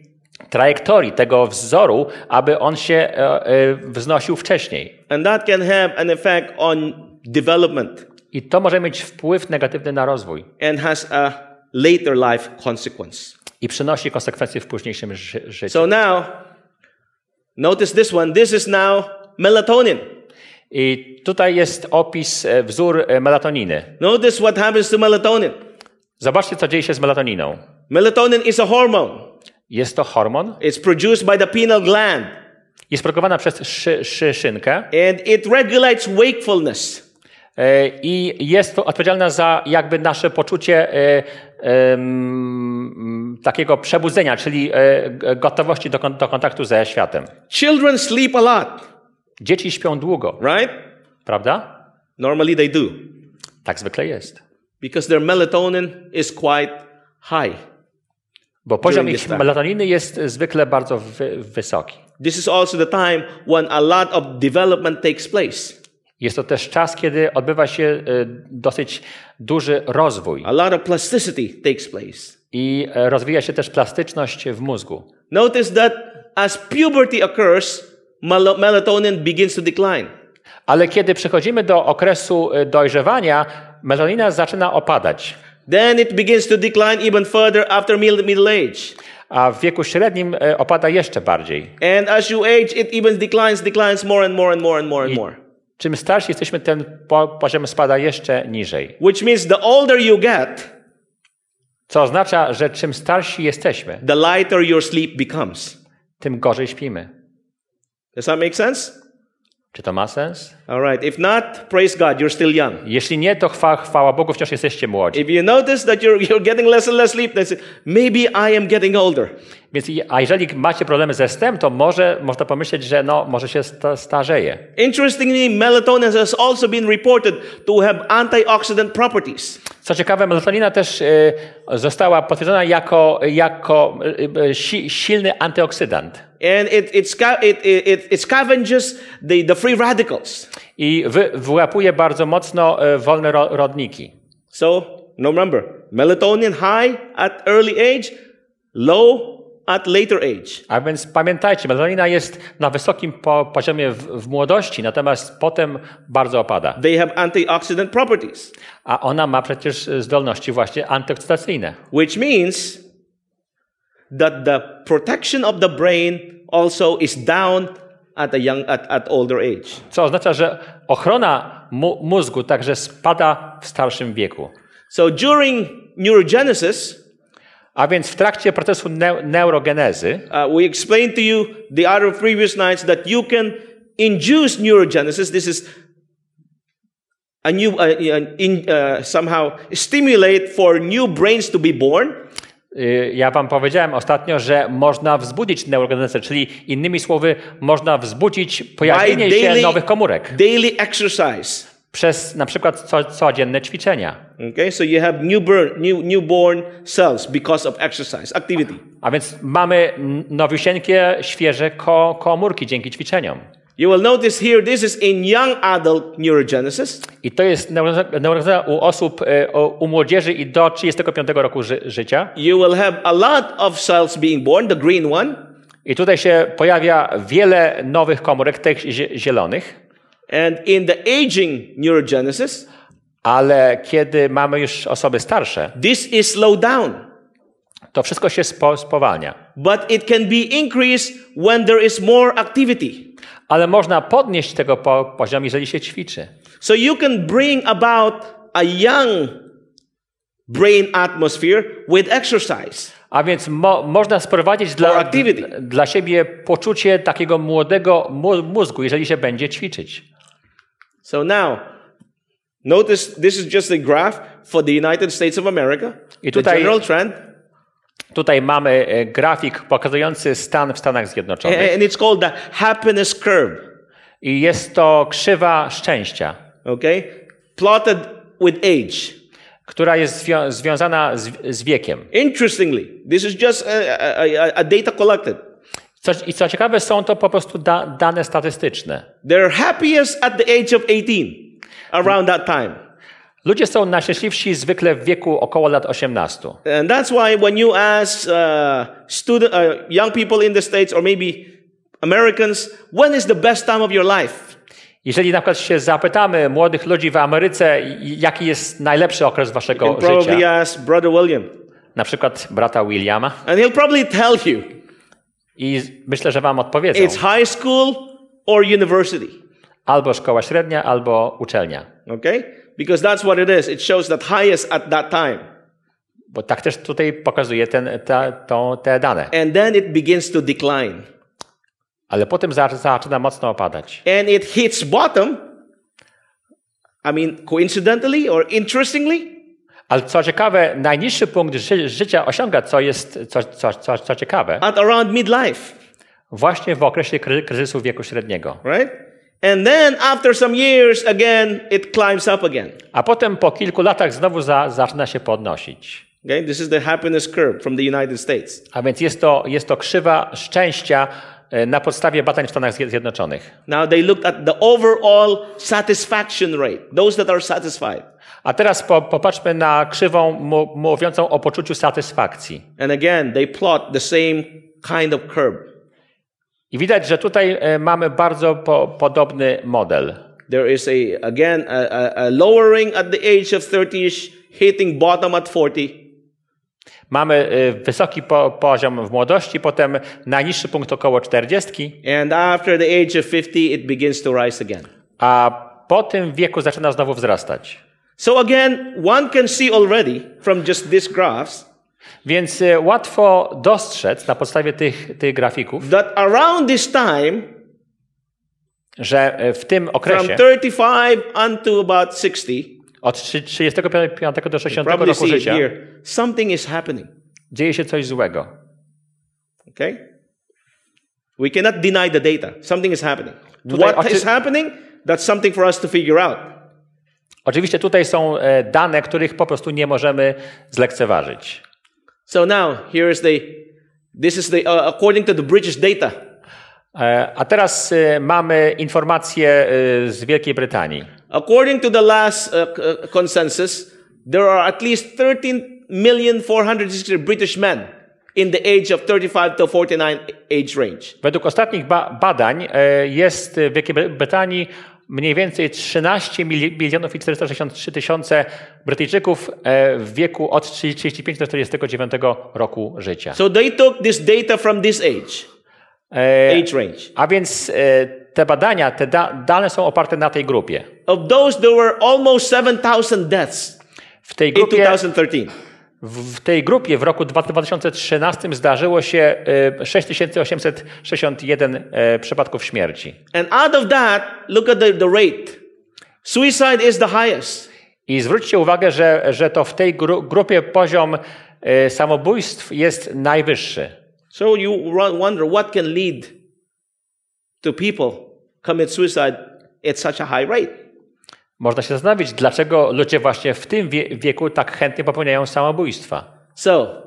trajektorii, tego wzoru, aby on się e, e, wznosił wcześniej. And that can have an effect on development I to może mieć wpływ negatywny na rozwój and has a later life consequence. i przynosi konsekwencje w późniejszym ży- życiu. So now, notice this one. This is now melatonin. I tutaj jest opis, e, wzór e, melatoniny. Notice what happens to melatonin. Zobaczcie, co dzieje się z melatoniną. Melatonin is a hormone. Jest to hormon, It's produced by the pineal gland jest produkowana przez szy, szyszynkę and it regulates wakefulness. E, i jest to odpowiedzialna za jakby nasze poczucie e, takiego przebudzenia, czyli e, gotowości do, do kontaktu ze światem. Children sleep a lot, Dzieci śpią długo, right? prawda? Normally they do Tak zwykle jest. because their melatonin is quite high. Bo poziom ich melatoniny jest zwykle bardzo wy, wysoki. This is also the time when a lot of development takes place. Jest to też czas, kiedy odbywa się y, dosyć duży rozwój A lot of plasticity takes place. i e, rozwija się też plastyczność w mózgu. Notice that as puberty occurs, mel- melatonin begins to decline. Ale kiedy przechodzimy do okresu y, dojrzewania, melatonina zaczyna opadać. Then it begins to decline even further after middle, age. A w wieku średnim e, opada jeszcze bardziej. And as you age, it even declines, declines more and more and more and more and more. Czym starsi jesteśmy, ten po, poziom spada jeszcze niżej. Which means the older you get, Co oznacza, że czym starsi jesteśmy, the lighter your sleep becomes. tym gorzej śpimy. Does that make sense? Czy to ma sens? All right. If not, praise God, you're still young. Jeśli nie, to chwa, chwała Bogu, wciąż jesteście młodzi. If you notice that you're, you're getting less and less sleep, then say, maybe I am getting older. Więc, a jeżeli macie problemy ze snem, to może można pomyśleć, że no, może się sta, starzeje. Interestingly, melatonin has also been reported to have antioxidant properties. Co ciekawe, melatonina też y, została potwierdzona jako, jako y, y, si, silny antyoksydant. And it, it, it, it, it, scavenges the, the free radicals. I wy, wyłapuje bardzo mocno y, wolne ro, rodniki. So, no remember, melatonin high at early age, low at later age. A więc pamiętajcie, melatonina jest na wysokim po, poziomie w, w młodości, natomiast potem bardzo opada. They have antioxidant properties, A ona ma przecież zdolności właśnie antyoksydacyjne. which means that the protection of the brain also is down at a young at, at older age. Co oznacza, że ochrona mu, mózgu także spada w starszym wieku. So during neurogenesis, A więc w trakcie procesu neu, neurogenezy uh, we explained to you the other previous nights that you can induce neurogenesis. This is a new, uh, in, uh, somehow stimulate for new brains to be born. Y, ja wam powiedziałem ostatnio, że można wzbudzić neurogenezę, czyli innymi słowy, można wzbudzić pojawienie się daily- nowych komórek Daily exercise. przez na przykład co, codzienne ćwiczenia. Okay, so you have newborn, new, newborn cells because of exercise, activity. A więc mamy n- nowisieńkie, świeże ko, komórki dzięki ćwiczeniom. You will notice here this is in young adult neurogenesis. I to jest neuro- neurogeneza u osób, y, u młodzieży i do 35 roku ży, życia. You will have a lot of cells being born, the green one. I tutaj się pojawia wiele nowych komórek, tych zie- zielonych. And in the aging neurogenesis, Ale kiedy mamy już osoby starsze, this is slowed down. To wszystko się spo, spowalnia. But it can be increased when there is more activity. Ale można podnieść tego po, poziom, jeżeli się ćwiczy. So you can bring about a young brain atmosphere with exercise. A więc mo, można sprowadzić dla, dla siebie poczucie takiego młodego mózgu, jeżeli się będzie ćwiczyć. So now, notice this is just a graph for the United States of America. I The tutaj- general trend. Tutaj mamy e, grafik pokazujący stan w Stanach Zjednoczonych. And it's called the happiness curve. I jest to krzywa szczęścia, Okay? Plotted with age. która jest zwią- związana z, z wiekiem. Interestingly, this is just a, a, a- a data collected. Co, I co ciekawe, są to po prostu da, dane statystyczne. They're happiest at the age of 18, around that time. Ludzie są najszczęśliwsi zwykle w wieku około lat 18. And that's why when you ask uh, student, uh, young people in the States or maybe Americans, when is the best time of your life? Jeżeli na przykład się zapytamy młodych ludzi w Ameryce, jaki jest najlepszy okres You waszego probably życia, ask Brother William. na przykład brata Williama, And he'll probably tell you i myślę, że wam odpowiedzą. it's high school or university. Albo szkoła średnia, albo uczelnia. Okay? Because that's what it is. It shows that highest at that time. Bo tak też tutaj pokazuje ten, ta, tą, te dane. And then it begins to decline. Ale potem za- zaczyna mocno opadać. And it hits bottom. I mean, coincidentally or interestingly, Ale co ciekawe, najniższy punkt ży życia osiąga, co jest co, co, co, co ciekawe, at around midlife. właśnie w okresie kry kryzysu wieku średniego. Right? And then after some years, again, it climbs up again. A potem po kilku latach znowu za, zaczyna się podnosić. Okay, this is the happiness curve from the United States. A więc jest to, jest to krzywa szczęścia e, na podstawie badań w Stanach Zje- Zjednoczonych. Now they looked at the overall satisfaction rate, those that are satisfied. A teraz po, popatrzmy na krzywą mówiącą o poczuciu satysfakcji. And again, they plot the same kind of curve. I widać, że tutaj e, mamy bardzo po, podobny model. There is a, again, a, a, lowering at the age of 30ish, hitting bottom at 40. Mamy e, wysoki po, poziom w młodości, potem najniższy punkt około 40, And after the age of 50, it begins to rise again. a po tym wieku zaczyna znowu wzrastać. So again, one can see already from just these graphs Więc e, łatwo dostrzec na podstawie tych, tych grafików, that around this time, że e, w tym from okresie 35 unto about 60, od 35 do 60 probably roku życia here, something is happening. dzieje się coś złego. Okay? We cannot deny the data. Something is happening. Tutaj What is happening? That's something for us to figure out. Oczywiście tutaj są e, dane, których po prostu nie możemy zlekceważyć. So now, here is the, this is the, uh, according to the British data. E, A teraz e, mamy informacje e, z Wielkiej Brytanii. According to the last uh, uh, consensus, there are at least 13,460 British men in the age of 35 to 49 age range. Według ostatnich ba badań jest w Wielkiej Bry- Brytanii mniej więcej 13 mili- milionów i 463 tysiące Brytyjczyków e, w wieku od 35 do 49 roku życia. So they took this data from this age, E, age range. A więc e, te badania, te da dane są oparte na tej grupie. Of those, there were almost 7,000 deaths W tej in grupie 2013. W tej grupie w roku 2013 zdarzyło się e, 6861 e, przypadków śmierci. And out of that, look at the, the rate. Suicide is the highest. I zwróćcie uwagę, że, że to w tej gru, grupie poziom e, samobójstw jest najwyższy. So you wonder what can lead to people commit suicide at such a high rate. Można się zastanowić, dlaczego ludzie właśnie w tym wie, wieku tak chętnie popełniają samobójstwa. So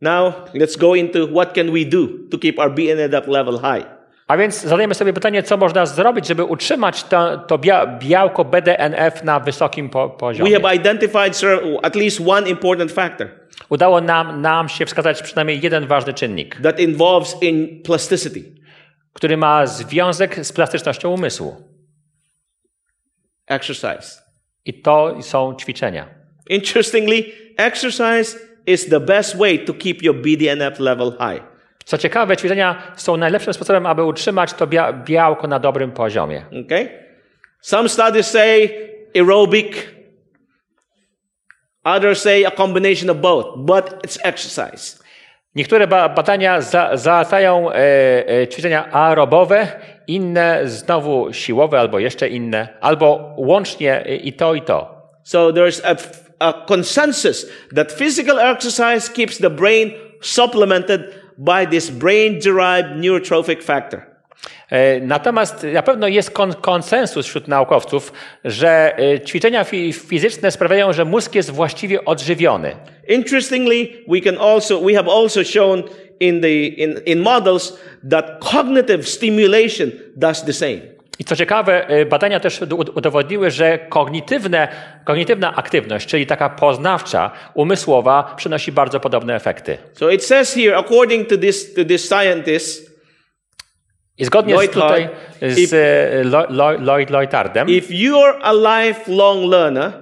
now let's go into what can we do to keep our BNADAP level high. A więc zadajemy sobie pytanie, co można zrobić, żeby utrzymać to, to bia, białko BDNF na wysokim po, We poziomie. have identified sir, at least one important factor Udało nam, nam się wskazać przynajmniej jeden ważny czynnik. that involves in plasticity. który ma związek z plastycznością umysłu. Exercise. I to są ćwiczenia. Interestingly, exercise is the best way to keep your BDNF level high. Co ciekawe, ćwiczenia są najlepszym sposobem, aby utrzymać to bia białko na dobrym poziomie. Okay? Some studies say aerobic, others say a combination of both, but it's exercise. Niektóre ba badania za zalecają e, e, ćwiczenia aerobowe, inne znowu siłowe albo jeszcze inne, albo łącznie i to i to. So there's a, a consensus that physical exercise keeps the brain supplemented by this brain derived neurotrophic factor. E, Natomiast na pewno jest kon konsensus wśród naukowców, że e, ćwiczenia fi fizyczne sprawiają, że mózg jest właściwie odżywiony. Interestingly, we can also we have also shown in the in, in models that cognitive stimulation does the same. I co ciekawe, e, badania też ud- udowodniły, że kognitywne, kognitywna aktywność, czyli taka poznawcza, umysłowa, przynosi bardzo podobne efekty. So it says here, according to this to this scientist, I zgodnie z, Lloyd tutaj Hart, z e, Lo- Lo- Lloyd Lloydardem, if you're a lifelong learner,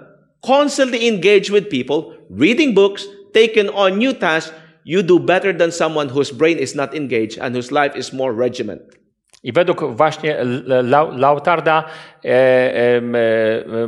constantly engage with people, reading books, taking on new tasks, you do better than someone whose brain is not engaged and whose life is more regiment. I według właśnie Lautarda e, em, e,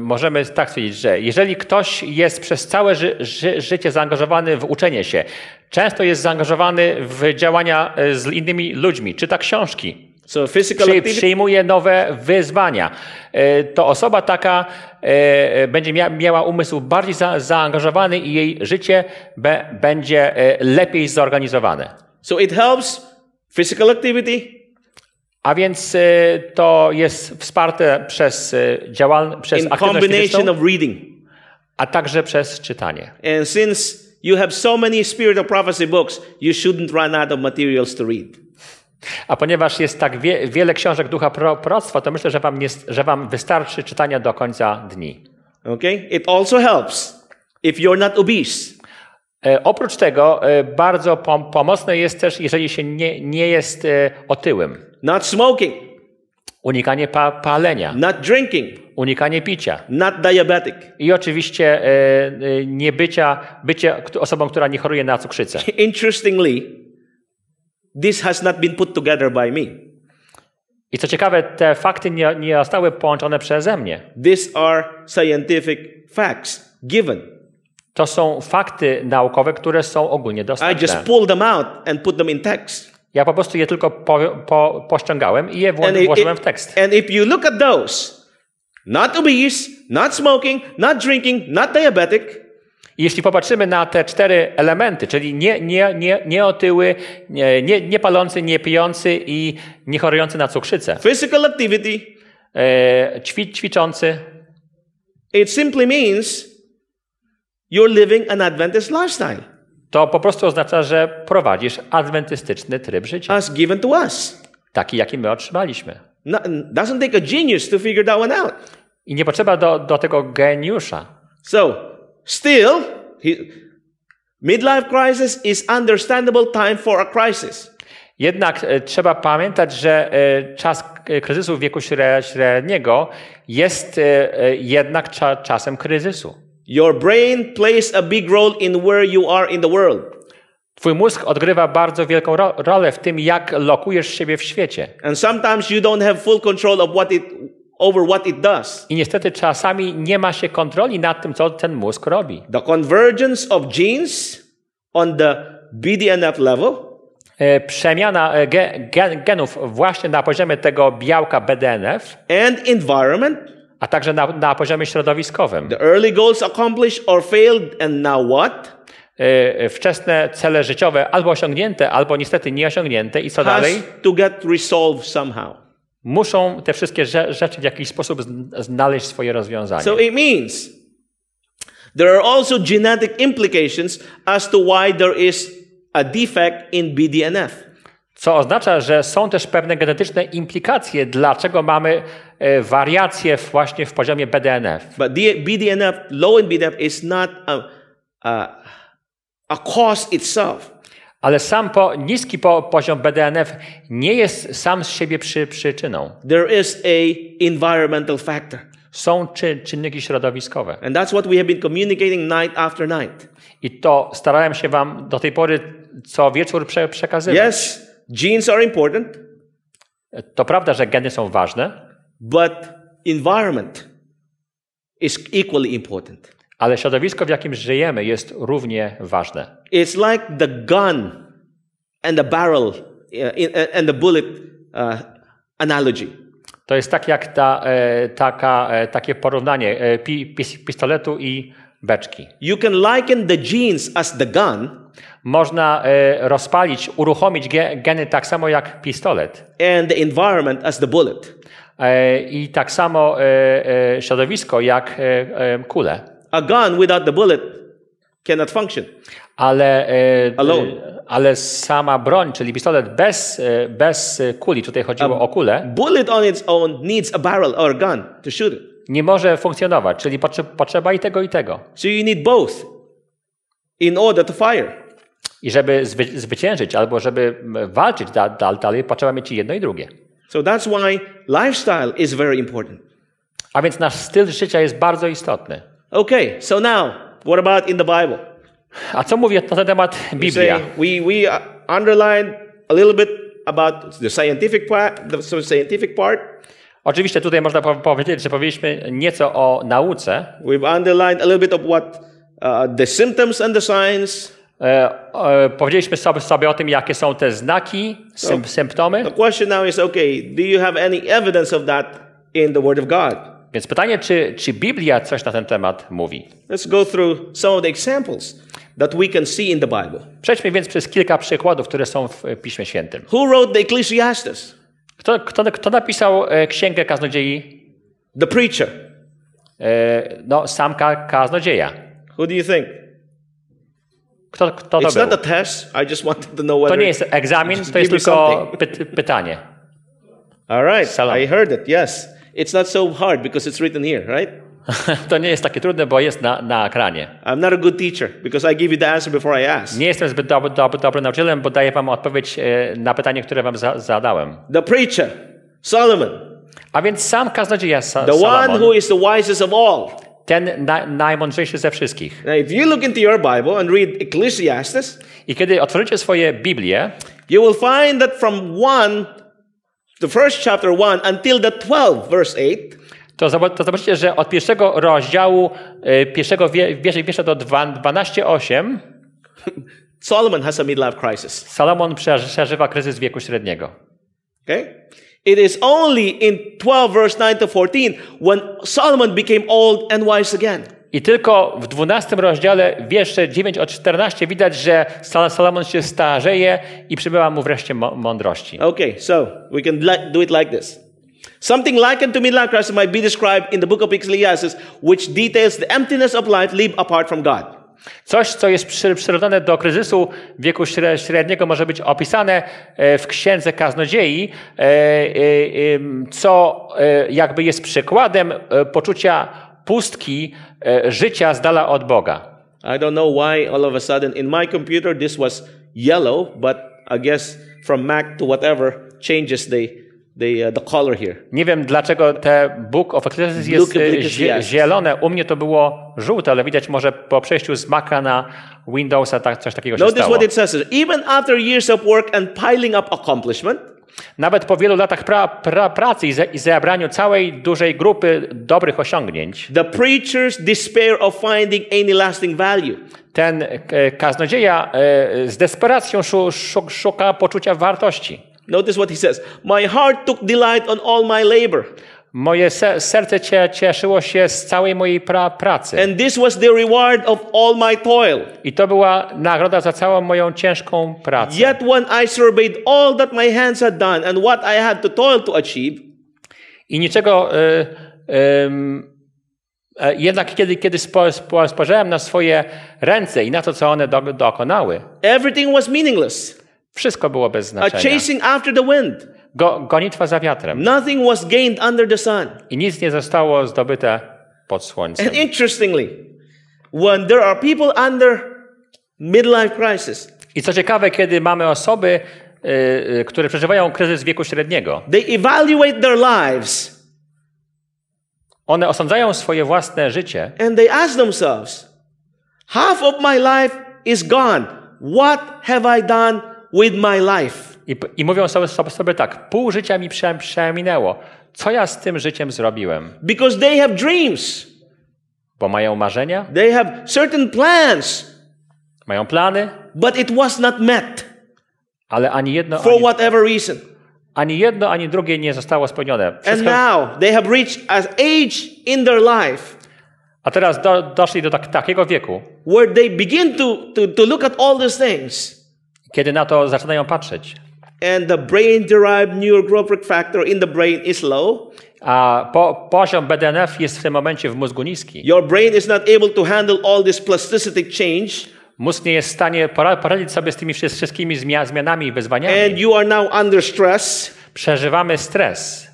możemy tak stwierdzić, że jeżeli ktoś jest przez całe ży, ży, życie zaangażowany w uczenie się, często jest zaangażowany w działania e, z innymi ludźmi, czyta książki, So physical przy, activity, przyjmuje nowe wyzwania, e, to osoba taka e, e, będzie mia, miała umysł bardziej za, zaangażowany i jej życie be, będzie lepiej zorganizowane. so it helps physical activity, A więc to jest wsparte przez, e, działal, przez in aktywność combination of reading. a także przez czytanie. And since you have so many spirit of prophecy books, you shouldn't run out of materials to read. A ponieważ jest tak wie, wiele książek ducha pro, proroctwa, to myślę, że wam, nie, że wam wystarczy czytania do końca dni. Okay? It also helps if you're not obese. E, oprócz tego e, bardzo pom pomocne jest też, jeżeli się nie, nie jest e, otyłym. Not smoking, Unikanie pa palenia, not drinking, unikanie picia not diabetic. i oczywiście e, nie bycia, bycie osobą, która nie choruje na cukrzycę. Interestingly, this has not been put together by me. I co ciekawe, te fakty nie, nie zostały połączone przeze mnie. These are scientific facts given. To są fakty naukowe, które są ogólnie I dostępne. just pulled them out and put them in text. Ja po prostu je tylko po, po, pościągałem i je wło- i- włożyłem w i- tekst. and if you look at those, not obese, not smoking, not drinking, not diabetic, I jeśli popatrzymy na te cztery elementy, czyli nie, nie, nie, nie otyły, nie, nie, palący, nie pijący i nie chorujący na cukrzycę, physical activity, e, ćwi, ćwiczący, it simply means you're living an Adventist lifestyle to po prostu oznacza, że prowadzisz adwentystyczny tryb życia, as given to us. taki jaki my otrzymaliśmy. No, doesn't take a genius to figure that one out. I nie potrzeba do, do tego geniusza. So, still, he, midlife crisis is understandable time for a crisis. Jednak e, trzeba pamiętać, że e, czas k- kryzysu wieku śre- średniego jest e, e, jednak cza, czasem kryzysu. Your brain plays a big role in where you are in the world. Twój mózg odgrywa bardzo wielką ro rolę w tym, jak lokujesz siebie w świecie. And sometimes you don't have full control of what it over what it does. I niestety czasami nie ma się kontroli nad tym, co ten mózg robi. The convergence of genes on the BDNF level E, Przemiana e, ge, gen, genów właśnie na poziomie tego białka BDNF, and environment, a także na, na poziomie środowiskowym. the early goals accomplished or failed, and now what? E, Wczesne cele życiowe albo osiągnięte, albo niestety nieosiągnięte i co dalej? To get resolved somehow. Muszą te wszystkie rze- rzeczy w jakiś sposób zn- znaleźć swoje rozwiązanie. So it means there are also genetic implications as to why there is a defect in BDNF. Co oznacza, że są też pewne genetyczne implikacje, dlaczego mamy e, wariacje właśnie w poziomie BDNF. But the BDNF, low in BDNF, is not a, a, a cause itself. Ale sam po, niski po, poziom BDNF nie jest sam z siebie przy, przyczyną. There is a environmental factor. Są czy, czynniki środowiskowe. And that's what we have been communicating night after night. I to starałem się wam do tej pory co wieczór prze, przekazywać. Yes, genes are important, To prawda, że geny są ważne, but environment is equally important. Ale środowisko, w jakim żyjemy, jest równie ważne. It's like the gun and the barrel uh, uh, and the bullet uh, analogy. To jest tak jak ta, e, taka, e, takie porównanie e, pi, pis, pistoletu i beczki. You can liken the genes as the gun Można rozpalić, uruchomić ge, geny tak samo jak pistolet. and the environment as the bullet. I tak samo środowisko jak kule. A gun without the bullet cannot function. Ale, e, Alone. e, ale sama broń, czyli pistolet bez, e, bez kuli, tutaj chodziło o kulę, Bullet on its own needs a barrel or a gun to shoot it. nie może funkcjonować, czyli potrze- potrzeba i tego, i tego. So you need both in order to fire. I żeby zwy, zwyciężyć albo żeby walczyć da, da, dalej, potrzeba mieć jedno i drugie. So that's why lifestyle is very important. A więc nasz styl życia jest bardzo istotny. Okay, so now, what about in the Bible? A co mówi na ten temat Biblia? we, we uh, underlined a little bit about the scientific part, the scientific part. Oczywiście tutaj można po- powiedzieć, że powiedzieliśmy nieco o nauce. We've underlined a little bit of what uh, the symptoms and the signs. E, e, powiedzieliśmy sobie, sobie o tym, jakie są te znaki, sym, symptomy. The question now is, okay, do you have any evidence of that in the Word of God? Więc pytanie, czy, czy Biblia coś na ten temat mówi? Let's go through some of the examples that we can see in the Bible. Przejdźmy więc przez kilka przykładów, które są w Piśmie Świętym. Who wrote the Ecclesiastes? Kto, kto, kto napisał e, księgę kaznodziei? The preacher. E, no, sam ka, kaznodzieja. Who do you think? Kto, kto to It's not a był? test. I just wanted to know To whether. nie jest egzamin, to jest tylko py, pytanie. All right. Salam. I heard it. Yes. It's not so hard because it's written here, right? To nie jest takie trudne, bo jest na, na ekranie. I'm not a good teacher because I give you the answer before I ask. Nie jestem zbyt dobry, dobry, dobry nauczycielem, bo daję wam odpowiedź e, na pytanie, które wam za, zadałem. The preacher, Solomon, A więc sam kaznodzieja Sa- the one Salomon, who is the wisest of all. ten na, najmądrzejszy ze wszystkich. Now, if you look into your Bible and read Ecclesiastes, I kiedy otworzycie swoje Biblię, you will find that from 1, the first chapter 1 until the 12, verse 8, to, to zobaczycie, że od pierwszego rozdziału, e, pierwszego wie- wiersze, wiersze do dwa- 12:8 Solomon has a midlife crisis. Salomon przeż- przeżywa kryzys wieku średniego. Okay? It is only in 12, verse 9 to 14 when Solomon became old and wise again. I tylko w 12 rozdziale, wiersze 9 od 14 widać, że Sal- Salomon się starzeje i przybyła mu wreszcie mądrości. Okay, so we can do it like this. Something likened to midlife crisis might be described in the book of Ecclesiastes, which details the emptiness of life lived apart from God. Coś, co jest przy- przyrodzone do kryzysu wieku śre- średniego, może być opisane e, w księdze kaznodziei, e, e, co jakby jest przykładem poczucia pustki, e, życia z dala od Boga. I don't know why all of a sudden in my computer this was yellow, but I guess from Mac to whatever changes the, the, uh, the color here. Nie wiem, dlaczego te Book of Ecclesiastes jest e, zie- zielone. U mnie to było żółte, ale widać może po przejściu z Maca na Windowsa tak, coś takiego się Notice stało. what it says. Even after years of work and piling up accomplishment, Nawet po wielu latach pra, pra, pracy i, ze, i zebraniu całej dużej grupy dobrych osiągnięć, the preachers despair of finding any lasting value. ten e, kaznodzieja e, z desperacją szu, szu, szuka poczucia wartości. Notice what he says. My heart took delight on all my labor, Moje se, serce cie, cieszyło się z całej mojej pra, pracy. and this was the reward of all my toil. I to była nagroda za całą moją ciężką pracę. Yet when I surveyed all that my hands had done and what I had to toil to achieve, I niczego. Y, e, jednak kiedy, kiedy spo, spo, spojrzałem na swoje ręce i na to, co one do, dokonały, everything was meaningless. wszystko było bez A znaczenia. chasing after the wind. Go, gonitwa za wiatrem. Nothing was gained under the sun. I nic nie zostało zdobyte pod słońcem. And interestingly, when there are people under midlife crisis, I co ciekawe, kiedy mamy osoby, y, y, które przeżywają kryzys wieku średniego, they evaluate their lives one osądzają swoje własne życie and they ask themselves, half of my life is gone. What have I done with my life? I, i mówią sobie, sobie, tak, pół życia mi prze, przeminęło. Co ja z tym życiem zrobiłem? Because they have dreams. Bo mają marzenia, They have certain plans, mają plany, but it was not met ale ani jedno, for ani, whatever reason. ani jedno, ani drugie nie zostało spełnione. And Wszystko, now they have reached an age in their life a teraz do, doszli do tak, takiego wieku, where they begin to, to, to look at all these things. kiedy na to zaczynają patrzeć. And the brain derived neurogrowth factor in the brain is low. A po, poziom BDNF jest w tym momencie w mózgu niski. Your brain is not able to handle all this plasticity change. Mózg nie jest w stanie pora- poradzić sobie z tymi wszy- wszystkimi zmia- zmianami i wyzwaniami. And you are now under stress. Przeżywamy stres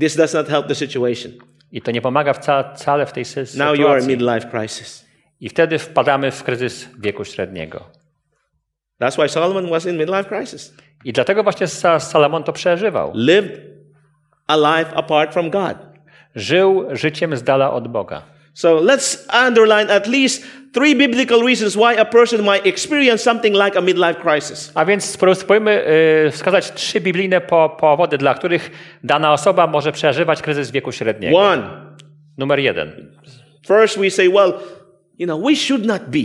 This does not help the situation. i to nie pomaga wca, wcale w tej sy- Now you are in sytuacji. midlife crisis. I wtedy wpadamy w kryzys wieku średniego. That's why Solomon was in midlife crisis. I dlatego właśnie Sa- Salomon to przeżywał. Lived a life apart from God. Żył życiem z dala od Boga. So let's underline at least three biblical reasons why a person might experience something like a midlife crisis. A więc spró- spróbujmy y, wskazać trzy biblijne po, powody, dla których dana osoba może przeżywać kryzys wieku średniego. One, Numer jeden. first we say, well, you know, we should not be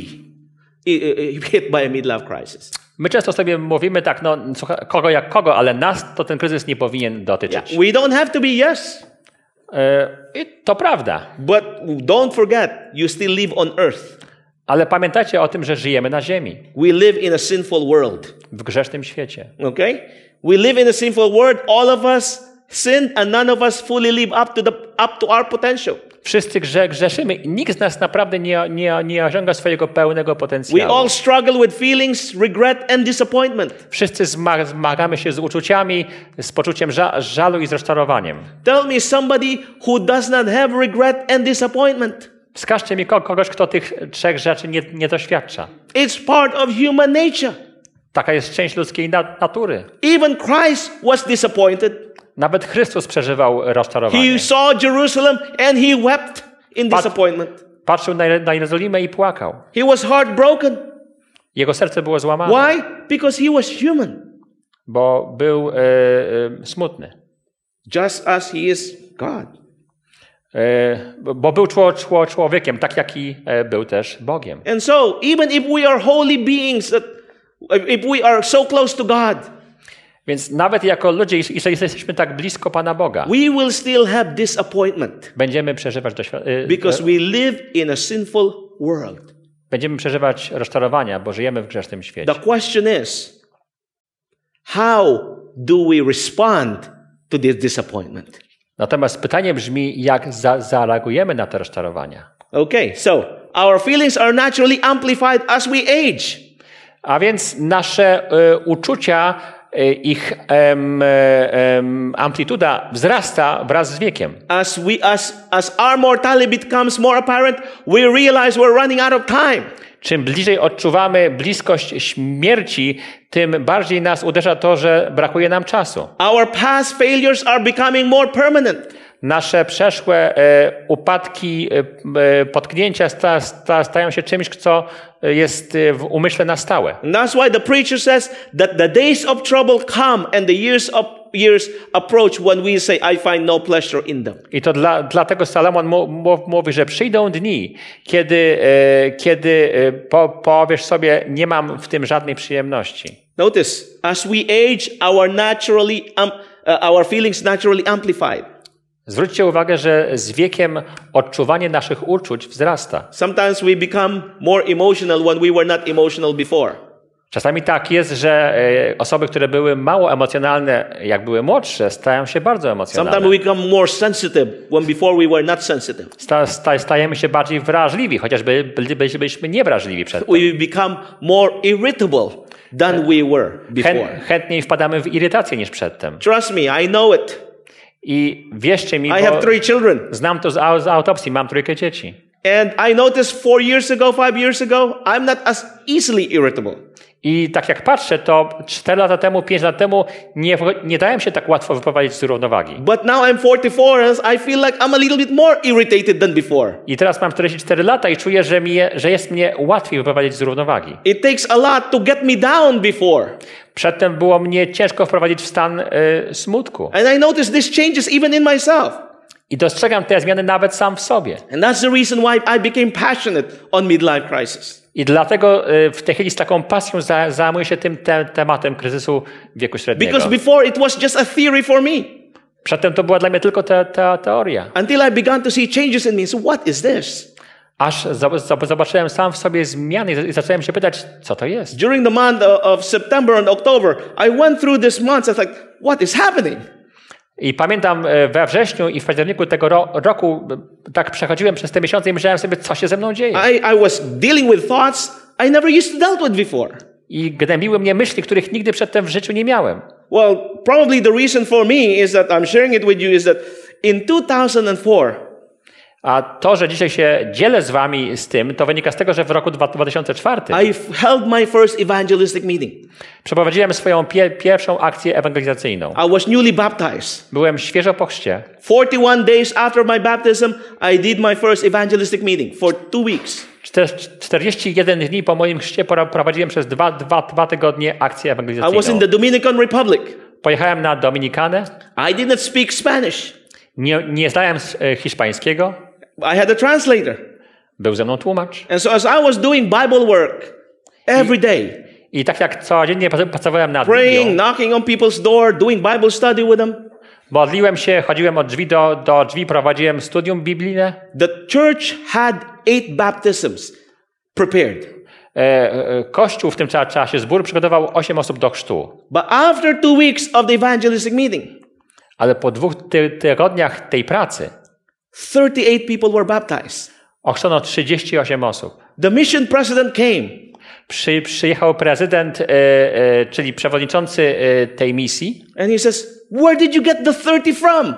hit by a midlife crisis. My często sobie mówimy tak, no słuchaj, kogo jak kogo, ale nas to ten kryzys nie powinien dotyczyć. We don't have to be yes, Y, I to prawda. but don't forget, you still live on earth. Ale pamiętajcie o tym, że żyjemy na ziemi, We live in a sinful world. w grzesznym świecie. Okay? We live in a sinful world. All of us sinned and none of us fully live up to, the, up to our potential. Wszyscy grze, grzeszymy i nikt z nas naprawdę nie, nie, nie osiąga swojego pełnego We potencjału. all struggle with feelings, regret, and disappointment. Wszyscy zma- zmagamy się z uczuciami, z poczuciem ża- żalu i z rozczarowaniem. Tell me somebody who does not have regret and disappointment. Wskażcie mi ko- kogoś, kto tych trzech rzeczy nie, nie doświadcza. It's part of human nature. Taka jest część ludzkiej na- natury. Even Christ was disappointed. Nawet Chrystus przeżywał rozczarowanie. He saw Jerusalem and he wept in disappointment. Patrzył na, na Jerozolimę i płakał. He was heartbroken. Jego serce było złamane, Why? Because he was human, bo był e, e, smutny. just as he is God. E, bo był czło, czło, człowiekiem, tak jak i e, był też Bogiem. And so, even if we are holy beings, that if we are so close to God, Więc nawet jako ludzie, jeżeli jesteśmy tak blisko Pana Boga, we will still have disappointment będziemy przeżywać doświad- e, because we live in a sinful world. Będziemy przeżywać rozczarowania, bo żyjemy w grzesznym świecie. The question is, how do we respond to this disappointment? Natomiast pytanie brzmi, jak za, zareagujemy na te rozczarowania. Okay, so our feelings are naturally amplified as we age. A więc nasze e, uczucia, ich em, e, em, amplituda wzrasta wraz z wiekiem. As we as as our mortality becomes more apparent, we realize we're running out of time. Czym bliżej odczuwamy bliskość śmierci, tym bardziej nas uderza to, że brakuje nam czasu. Our past failures are becoming more permanent. Nasze przeszłe e, upadki, e, e, potknięcia sta, sta, stają się czymś, co jest w umyśle na stałe. And that's why the preacher says that the days of trouble come and the years of years approach when we say, I find no pleasure in them. I to dla, dlatego Salomon mówi, że przyjdą dni, kiedy, kiedy po, powiesz sobie, nie mam w tym żadnej przyjemności. Notice, as we age, our naturally um, uh, our feelings naturally amplified. Zwróćcie uwagę, że z wiekiem odczuwanie naszych uczuć wzrasta. Sometimes we become more emotional when we were not emotional before. Czasami tak jest, że e, osoby, które były mało emocjonalne, jak były młodsze, stają się bardzo Sometimes emocjonalne. we become more sensitive when before we were not sensitive. Sta, sta, stajemy się bardziej wrażliwi, chociażby byli, byli, byliśmy niewrażliwi przed tym. We become more irritable than we were before. Chę, chętniej wpadamy w irytację niż przedtem. Trust me, I know it. I wierzcie mi, I have three children. znam to z, z autopsji, mam trójkę dzieci. And I noticed four years ago, five years ago, I'm not as easily irritable. I tak jak patrzę, to 4 lata temu, 5 lat temu nie, nie dałem się tak łatwo wyprowadzić z równowagi. But now I'm 44 and I feel like I'm a little bit more irritated than before. I teraz mam 44 lata i czuję, że, mi, że jest mnie łatwiej wyprowadzić z równowagi. It takes a lot to get me down before. Przedtem było mnie ciężko wprowadzić w stan y, smutku. And I notice this changes even in myself. I dostrzegam te zmiany nawet sam w sobie. And that's the reason why I became passionate on midlife crisis. I dlatego y, w tej chwili z taką pasją za, zajmuję się tym te, tematem kryzysu wieku średniego. Because before it was just a theory for me. Przedtem to była dla mnie tylko te, te, teoria. Until I began to see changes in me. So what is this? Aż zob- zob- zobaczyłem sam w sobie zmiany i zacząłem się pytać, co to jest. During the month of- September and October, I went through this month. I was like, what is happening? I pamiętam e, we wrześniu i w październiku tego ro- roku e, tak przechodziłem przez te miesiące i myślałem sobie, co się ze mną dzieje. I, I was dealing with thoughts I never used to dealt with before. I gnębiły mnie myśli, których nigdy przedtem w życiu nie miałem. Well, probably the reason for me is that I'm sharing it with you is that in 2004, A to, że dzisiaj się dzielę z wami z tym, to wynika z tego, że w roku dwa- 2004 I held my first evangelistic meeting. przeprowadziłem swoją pie- pierwszą akcję ewangelizacyjną. I was newly baptized. Byłem świeżo po chrzcie. 41 days after my baptism, I did my first evangelistic meeting for two weeks. Czter- 41 dni po moim chrzcie prowadziłem przez dwa, dwa, dwa tygodnie akcję I was in ewangelizacyjną. the Dominican Republic. Pojechałem na Dominikanę. I did not speak Spanish. Nie, nie znałem e, hiszpańskiego. I had a translator. Był ze mną tłumacz. And so as I was doing Bible work every day, I tak jak codziennie prac- pracowałem nad praying, Biblią, knocking on people's door, doing Bible study with them, modliłem się, chodziłem od drzwi do, do drzwi, prowadziłem studium biblijne. the church had eight baptisms prepared. E, e, Kościół w tym cza- czasie, zbór przygotował 8 osób do chrztu. But after two weeks of the evangelistic meeting, Ale po dwóch ty tygodniach tej pracy 38 people were baptized. ochrzczono 38 osób. The mission president came Przy, przyjechał prezydent, e, e, czyli przewodniczący e, tej misji and he says, Where did you get the 30 from?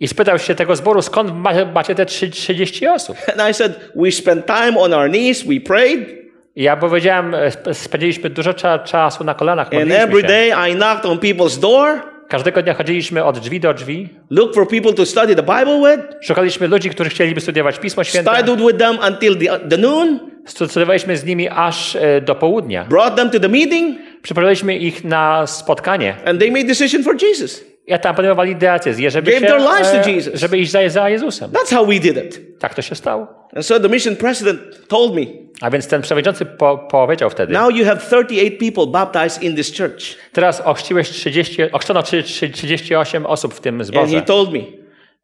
i spytał się tego zboru, skąd ma- macie te trzy- 30 osób. And I said, We spent time on our knees, we prayed, ja powiedziałem, sp- spędziliśmy dużo cza czasu na kolanach, and every się. day I knocked on people's door, Każdego dnia chodziliśmy od drzwi do drzwi, looked for people to study the Bible with, szukaliśmy ludzi, którzy chcieliby studiować Pismo Święte, studied with them until the, the noon, studiowaliśmy z nimi aż e, do południa. brought them to the meeting, Przyprowadziliśmy ich na spotkanie. and they made decision for Jesus. Ja tam podejmowali decyzję, żeby, Gave się, their lives to e, Jesus. żeby iść za, za Jezusem. That's how we did it. Tak to się stało. And so the mission president told me, A więc ten przewodniczący po, powiedział wtedy, Now you have 38 people baptized in this church. teraz ochrzciłeś 30, ochrzczono trzy- trzy- 38 osób w tym And he zborze. told me,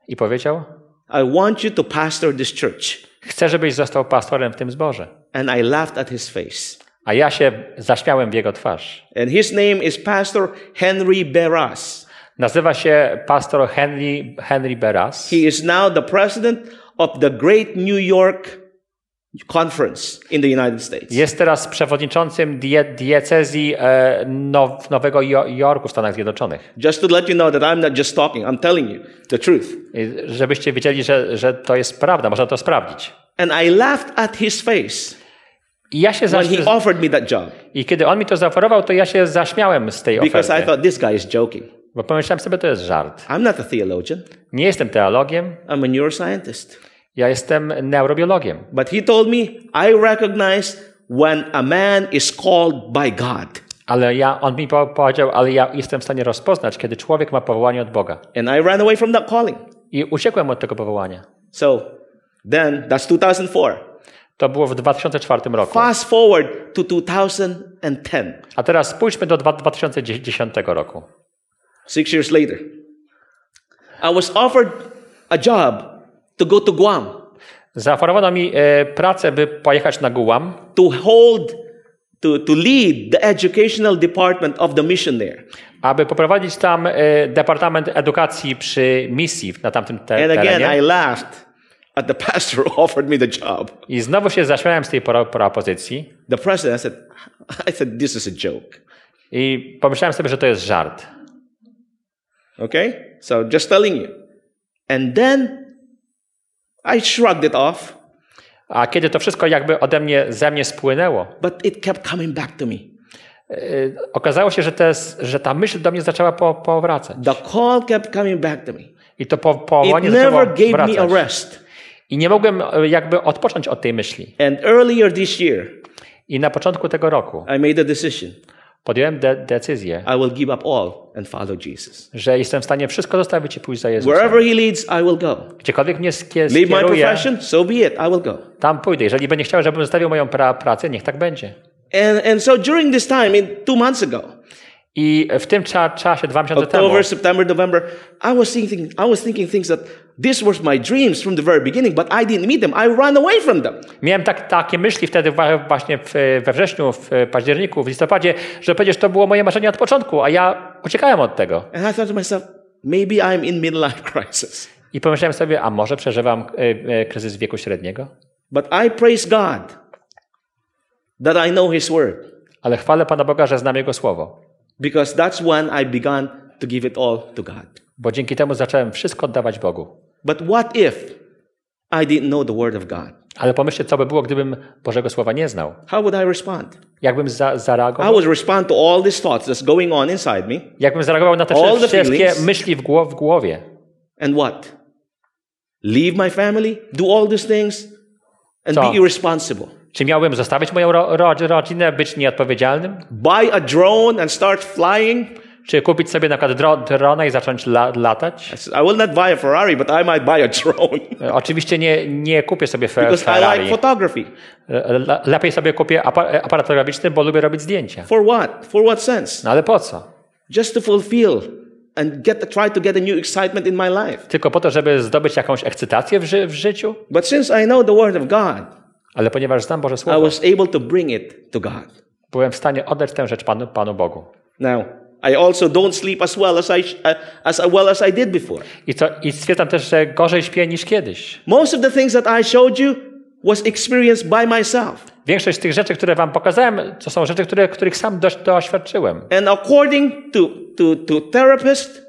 I powiedział, I want you to pastor this church. chcę, żebyś został pastorem w tym zborze. And I laughed at his face. A ja się zaśmiałem w jego twarz. And his name is Pastor Henry Beras. Nazywa się pastor Henry, Henry Beras. He is now the president of the Great New York Conference in the United States. Jest teraz przewodniczącym die, diecezji e, now, Nowego Jo- Jorku w Stanach Zjednoczonych. Just to let you know that I'm not just talking, I'm telling you the truth. I Żebyście wiedzieli, że, że to jest prawda, można to sprawdzić. And I laughed at his face I ja się when he zaś, offered me that job I kiedy on mi to zaoferował, to ja się zaśmiałem z tej because I oferty. thought this guy is joking. Bo pomyślałem sobie, to jest żart. I'm not a theologian, Nie jestem teologiem, I'm a neuroscientist. ja jestem neurobiologiem. But he told me, I recognize when a man is called by God. Ale ja, on mi po- powiedział, ale ja jestem w stanie rozpoznać, kiedy człowiek ma powołanie od Boga. And I ran away from that calling. I uciekłem od tego powołania. So then, that's 2004. To było w 2004 roku. Fast forward to 2010, A teraz spójrzmy do dwa- 2010 roku. Six years later. I was offered a job to go to Guam Zaoferowano mi e, pracę, by pojechać na Guam, to hold, to, to lead the educational department of the mission there. aby poprowadzić tam e, Departament Edukacji przy misji na tamtym te And again, I laughed at the pastor who offered me the job. I znowu się zaśmiałem z tej pro- propozycji The president said, I said, this is a joke. i pomyślałem sobie, że to jest żart. Okay? So just telling you. And then I shrugged it off, A kiedy to wszystko jakby ode mnie, ze mnie spłynęło, but it kept coming back to me. e, okazało się, że, te, że ta myśl do mnie zaczęła po, powracać. The call kept coming back to me. I to po, It powołanie zaczęło never gave me a wracać. rest. I nie mogłem e, jakby odpocząć od tej myśli. And earlier this year, I na początku tego roku I made a decision. Podjąłem de decyzję, I will give up all and follow Jesus. że jestem w stanie wszystko zostawić i pójść za Jezusem. Wherever He leads, I will go. Gdziekolwiek mnie skie- Leave my skieruje, profession, so be it. I will go. tam pójdę. Jeżeli będzie chciał, żebym zostawił moją pra pracę, niech tak będzie. And, and so during this time, in two months ago, I w tym cza czasie, dwa miesiące temu, October, September, November, I was thinking, I was thinking things that this was my dreams from the very beginning, but I didn't meet them. I ran away from them. miałem tak, takie myśli wtedy właśnie w, we wrześniu, w październiku, w listopadzie, że przecież to było moje marzenie od początku, a ja uciekałem od tego. And I thought to myself, maybe I'm in midlife crisis. I pomyślałem sobie, a może przeżywam e, e, kryzys wieku średniego? But I praise God that I know His Word Ale chwalę Pana Boga, że znam Jego Słowo. because that's when I began to give it all to God. Bo dzięki temu zacząłem wszystko oddawać Bogu. But what if I didn't know the Word of God? Ale pomyślcie, co by było, gdybym Bożego Słowa nie znał. How would I respond? Jakbym za, I zareagował? would respond to all these thoughts that's going on inside me. Jakbym zareagował na te All wszystkie myśli w, gło- w głowie? And what? Leave my family? Do all these things? And Co? be irresponsible? Czy miałbym zostawić moją ro, ro, rodzinę, być nieodpowiedzialnym? Buy a drone and start flying? Czy kupić sobie na przykład dro, drona i zacząć la, latać? I I will not buy a Ferrari, but I might buy a drone E, Oczywiście nie, nie kupię sobie fe, because I Ferrari. like photography. E, le- Lepiej sobie kupię e, aparat fotograficzny, bo lubię robić zdjęcia. For what? For what sense? No ale po co? Just to fulfill and get try to get a new excitement in my life. Tylko po to, żeby zdobyć jakąś ekscytację w, ży w życiu? But since I know the Word of God, Ale ponieważ znam Boże I Słowo, was able to bring it to God. byłem w stanie oddać tę rzecz Panu, Panu Bogu. Now, I also don't sleep as well as I uh, as well as I did before. I, co, I stwierdzam też, że gorzej śpię niż kiedyś. Most of the things that I showed you was experienced by myself. Większość z tych rzeczy, które wam pokazałem, to są rzeczy, które, których sam dość doświadczyłem. And according to, to, to therapists,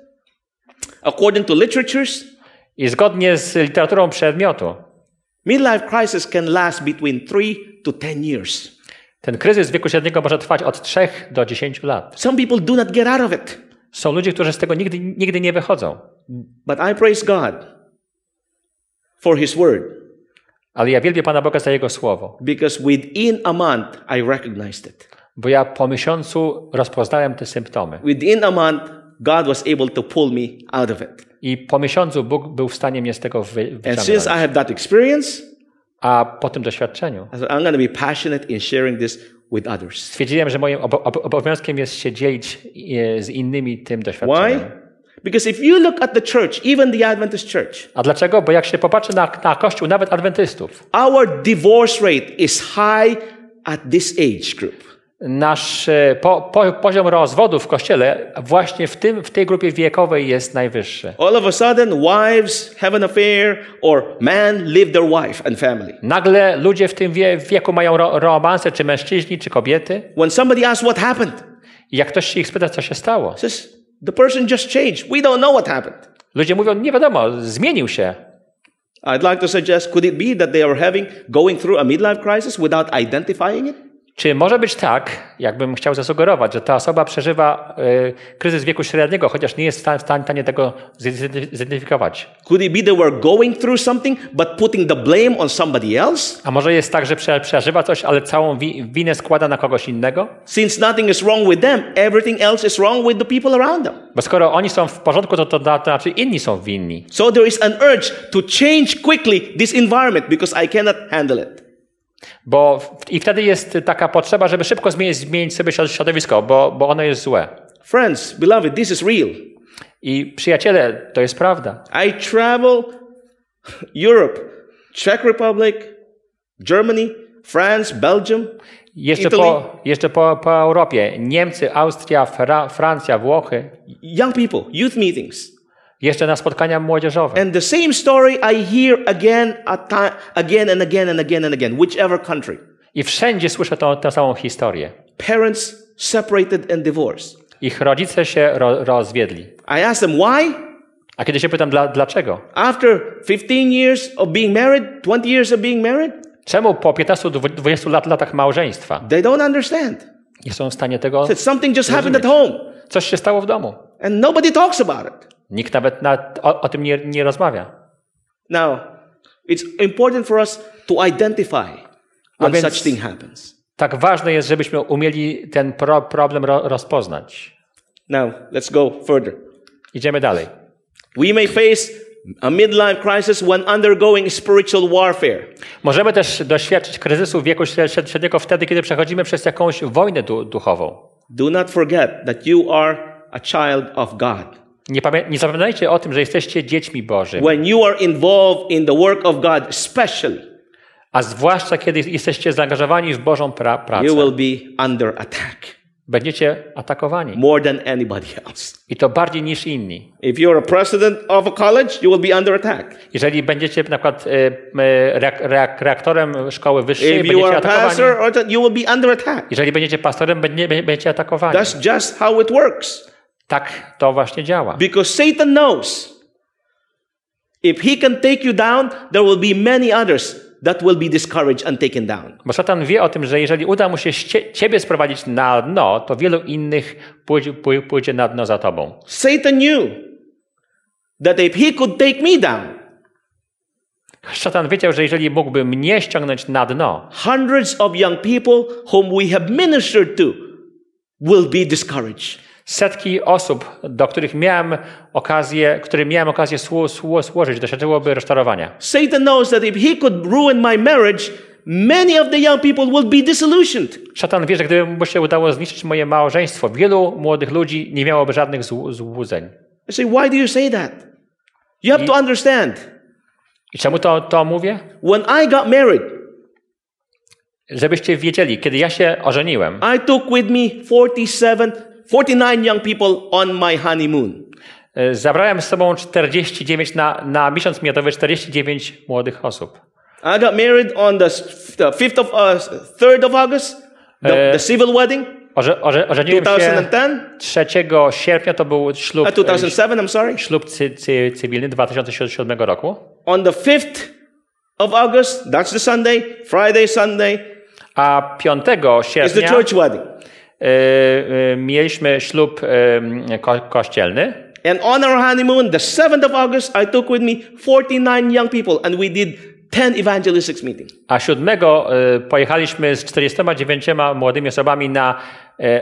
according to literatures, I zgodnie z literaturą przedmiotu, midlife crisis can last between 3 to 10 years. Ten kryzys wieku średniego może trwać od 3 do 10 lat. Some people do not get out of it. Są ludzie, którzy z tego nigdy, nigdy nie wychodzą. But I praise God for His Word Ale ja wielbię Pana Boga za Jego Słowo, because within a month I recognized it. bo ja po miesiącu rozpoznałem te symptomy. Within a month, God was able to pull me out of it. I po miesiącu Bóg był w stanie mnie z tego wy, And since wyciągnąć. I have that experience, A po tym doświadczeniu I'm going to be passionate in sharing this with others. stwierdziłem, że moim obo- ob- obowiązkiem jest się dzielić e, z innymi tym Why? doświadczeniem. Because if you look at the church, even the Adventist church, A dlaczego? Bo jak się popatrzy na, na Kościół, nawet adwentystów, our divorce rate is high at this age group. Nasz e, po, po, poziom rozwodu w Kościele właśnie w, tym, w tej grupie wiekowej jest najwyższy. All of a sudden, wives have an affair, or man leave their wife and family. Nagle ludzie w tym wie, wieku mają ro, romanse, czy mężczyźni, czy kobiety. When somebody asks what happened, I jak ktoś się ich spyta, co się stało, says the person just changed. We don't know what happened. ludzie mówią, nie wiadomo, zmienił się. I'd like to suggest, could it be that they are having going through a midlife crisis without identifying it? Czy może być tak, jakbym chciał zasugerować, że ta osoba przeżywa y, kryzys wieku średniego, chociaż nie jest w sta- w stanie tego zidenty- zidentyfikować? Could it be they were going through something but putting the blame on somebody else? A może jest tak, że prze, przeżywa coś, ale całą wi- winę składa na kogoś innego? Since nothing is wrong with them, everything else is wrong with the people around them. Bo skoro oni są w porządku, to to, to znaczy inni są winni. So there is an urge to change quickly this environment because I cannot handle it. Bo I wtedy jest taka potrzeba, żeby szybko zmienić, zmienić sobie środ- środowisko, bo, bo ono jest złe. Friends, beloved, this is real. I przyjaciele, to jest prawda. I travel Europe, Czech Republic, Germany, France, Belgium. Jeszcze, Italy. po, jeszcze po, po Europie. Niemcy, Austria, Fra, Francja, Włochy. Young people, youth meetings. Jeszcze na spotkania młodzieżowe. And the same story I hear again, again and again and again and again, whichever country. I wszędzie słyszę tą, tę samą historię. Parents separated and divorced. Ich rodzice się ro, rozwiedli. I ask them why. A kiedy się pytam, dla, dlaczego? After 15 years of being married, 20 years of being married, Czemu po 15-20 lat, latach małżeństwa they don't understand. nie są w stanie tego... That something just happened at home Coś się stało w domu. and nobody talks about it. Nikt nawet na, o, o tym nie, nie rozmawia. Now, it's important for us to identify when więc- such thing happens. Tak ważne jest, żebyśmy umieli ten pro, problem ro, rozpoznać. Now, let's go further. Idziemy dalej. We may face a midlife crisis when undergoing spiritual warfare. Możemy też doświadczyć kryzysu wieku śred- średniego wtedy, kiedy przechodzimy przez jakąś wojnę du, duchową. Do not forget that you are a child of God. Nie, nie zapominajcie o tym, że jesteście dziećmi Bożymi. When you are involved in the work of God, especially, A zwłaszcza, kiedy jesteście zaangażowani w Bożą pra pracę. you will be under attack Będziecie atakowani. more than anybody else. I to bardziej niż inni. If you're a president of a college, you will be under attack. Jeżeli będziecie na przykład y, y, reak reak reaktorem szkoły wyższej, If you będziecie are a atakowani. pastor, you will be under attack. Jeżeli będziecie pastorem, będzie- będziecie atakowani. That's just how it works. Tak to właśnie działa. Because Satan knows if he can take you down, there will be many others that will be discouraged and taken down. Bo szatan wie o tym, że jeżeli uda mu się ciebie sprowadzić na dno, to wielu innych pójdzie, pój- pójdzie na dno za tobą. Satan knew that if he could take me down, Szatan wiedział, że jeżeli mógłby mnie ściągnąć na dno, hundreds of young people whom we have ministered to will be discouraged. Setki osób, do których miałem okazję, którym miałem okazję słu, słu, służyć, doświadczyłoby rozczarowania. Satan knows that if he could ruin my marriage, many of the young people will be disillusioned. Szatan wie, że gdyby mu się udało zniszczyć moje małżeństwo, wielu młodych ludzi nie miałoby żadnych zł- złudzeń. I say, why do you say that? You have to understand. I czemu to, to mówię? When I got married, Żebyście wiedzieli, kiedy ja się ożeniłem, I took with me 47, 49 young people on my honeymoon. y, zabrałem z sobą 49 na, na miesiąc miodowy 49 młodych osób. I got married on the, s- the 5th of, uh, 3rd of August, the, Uh, the civil wedding, Orze, orze, ożeniłem się 2010, 3 sierpnia, to był ślub, uh, 2007, I'm sorry. ślub cy, cy, cywilny 2007 roku. On the 5th of August, that's the Sunday, Friday, Sunday, A 5 is the sierpnia church wedding. Y, y, mieliśmy ślub y, ko, kościelny. And on our honeymoon, the 7th of August, I took with me 49 young people and we did 10 evangelistics meeting. A 7 y, pojechaliśmy z 49 młodymi osobami na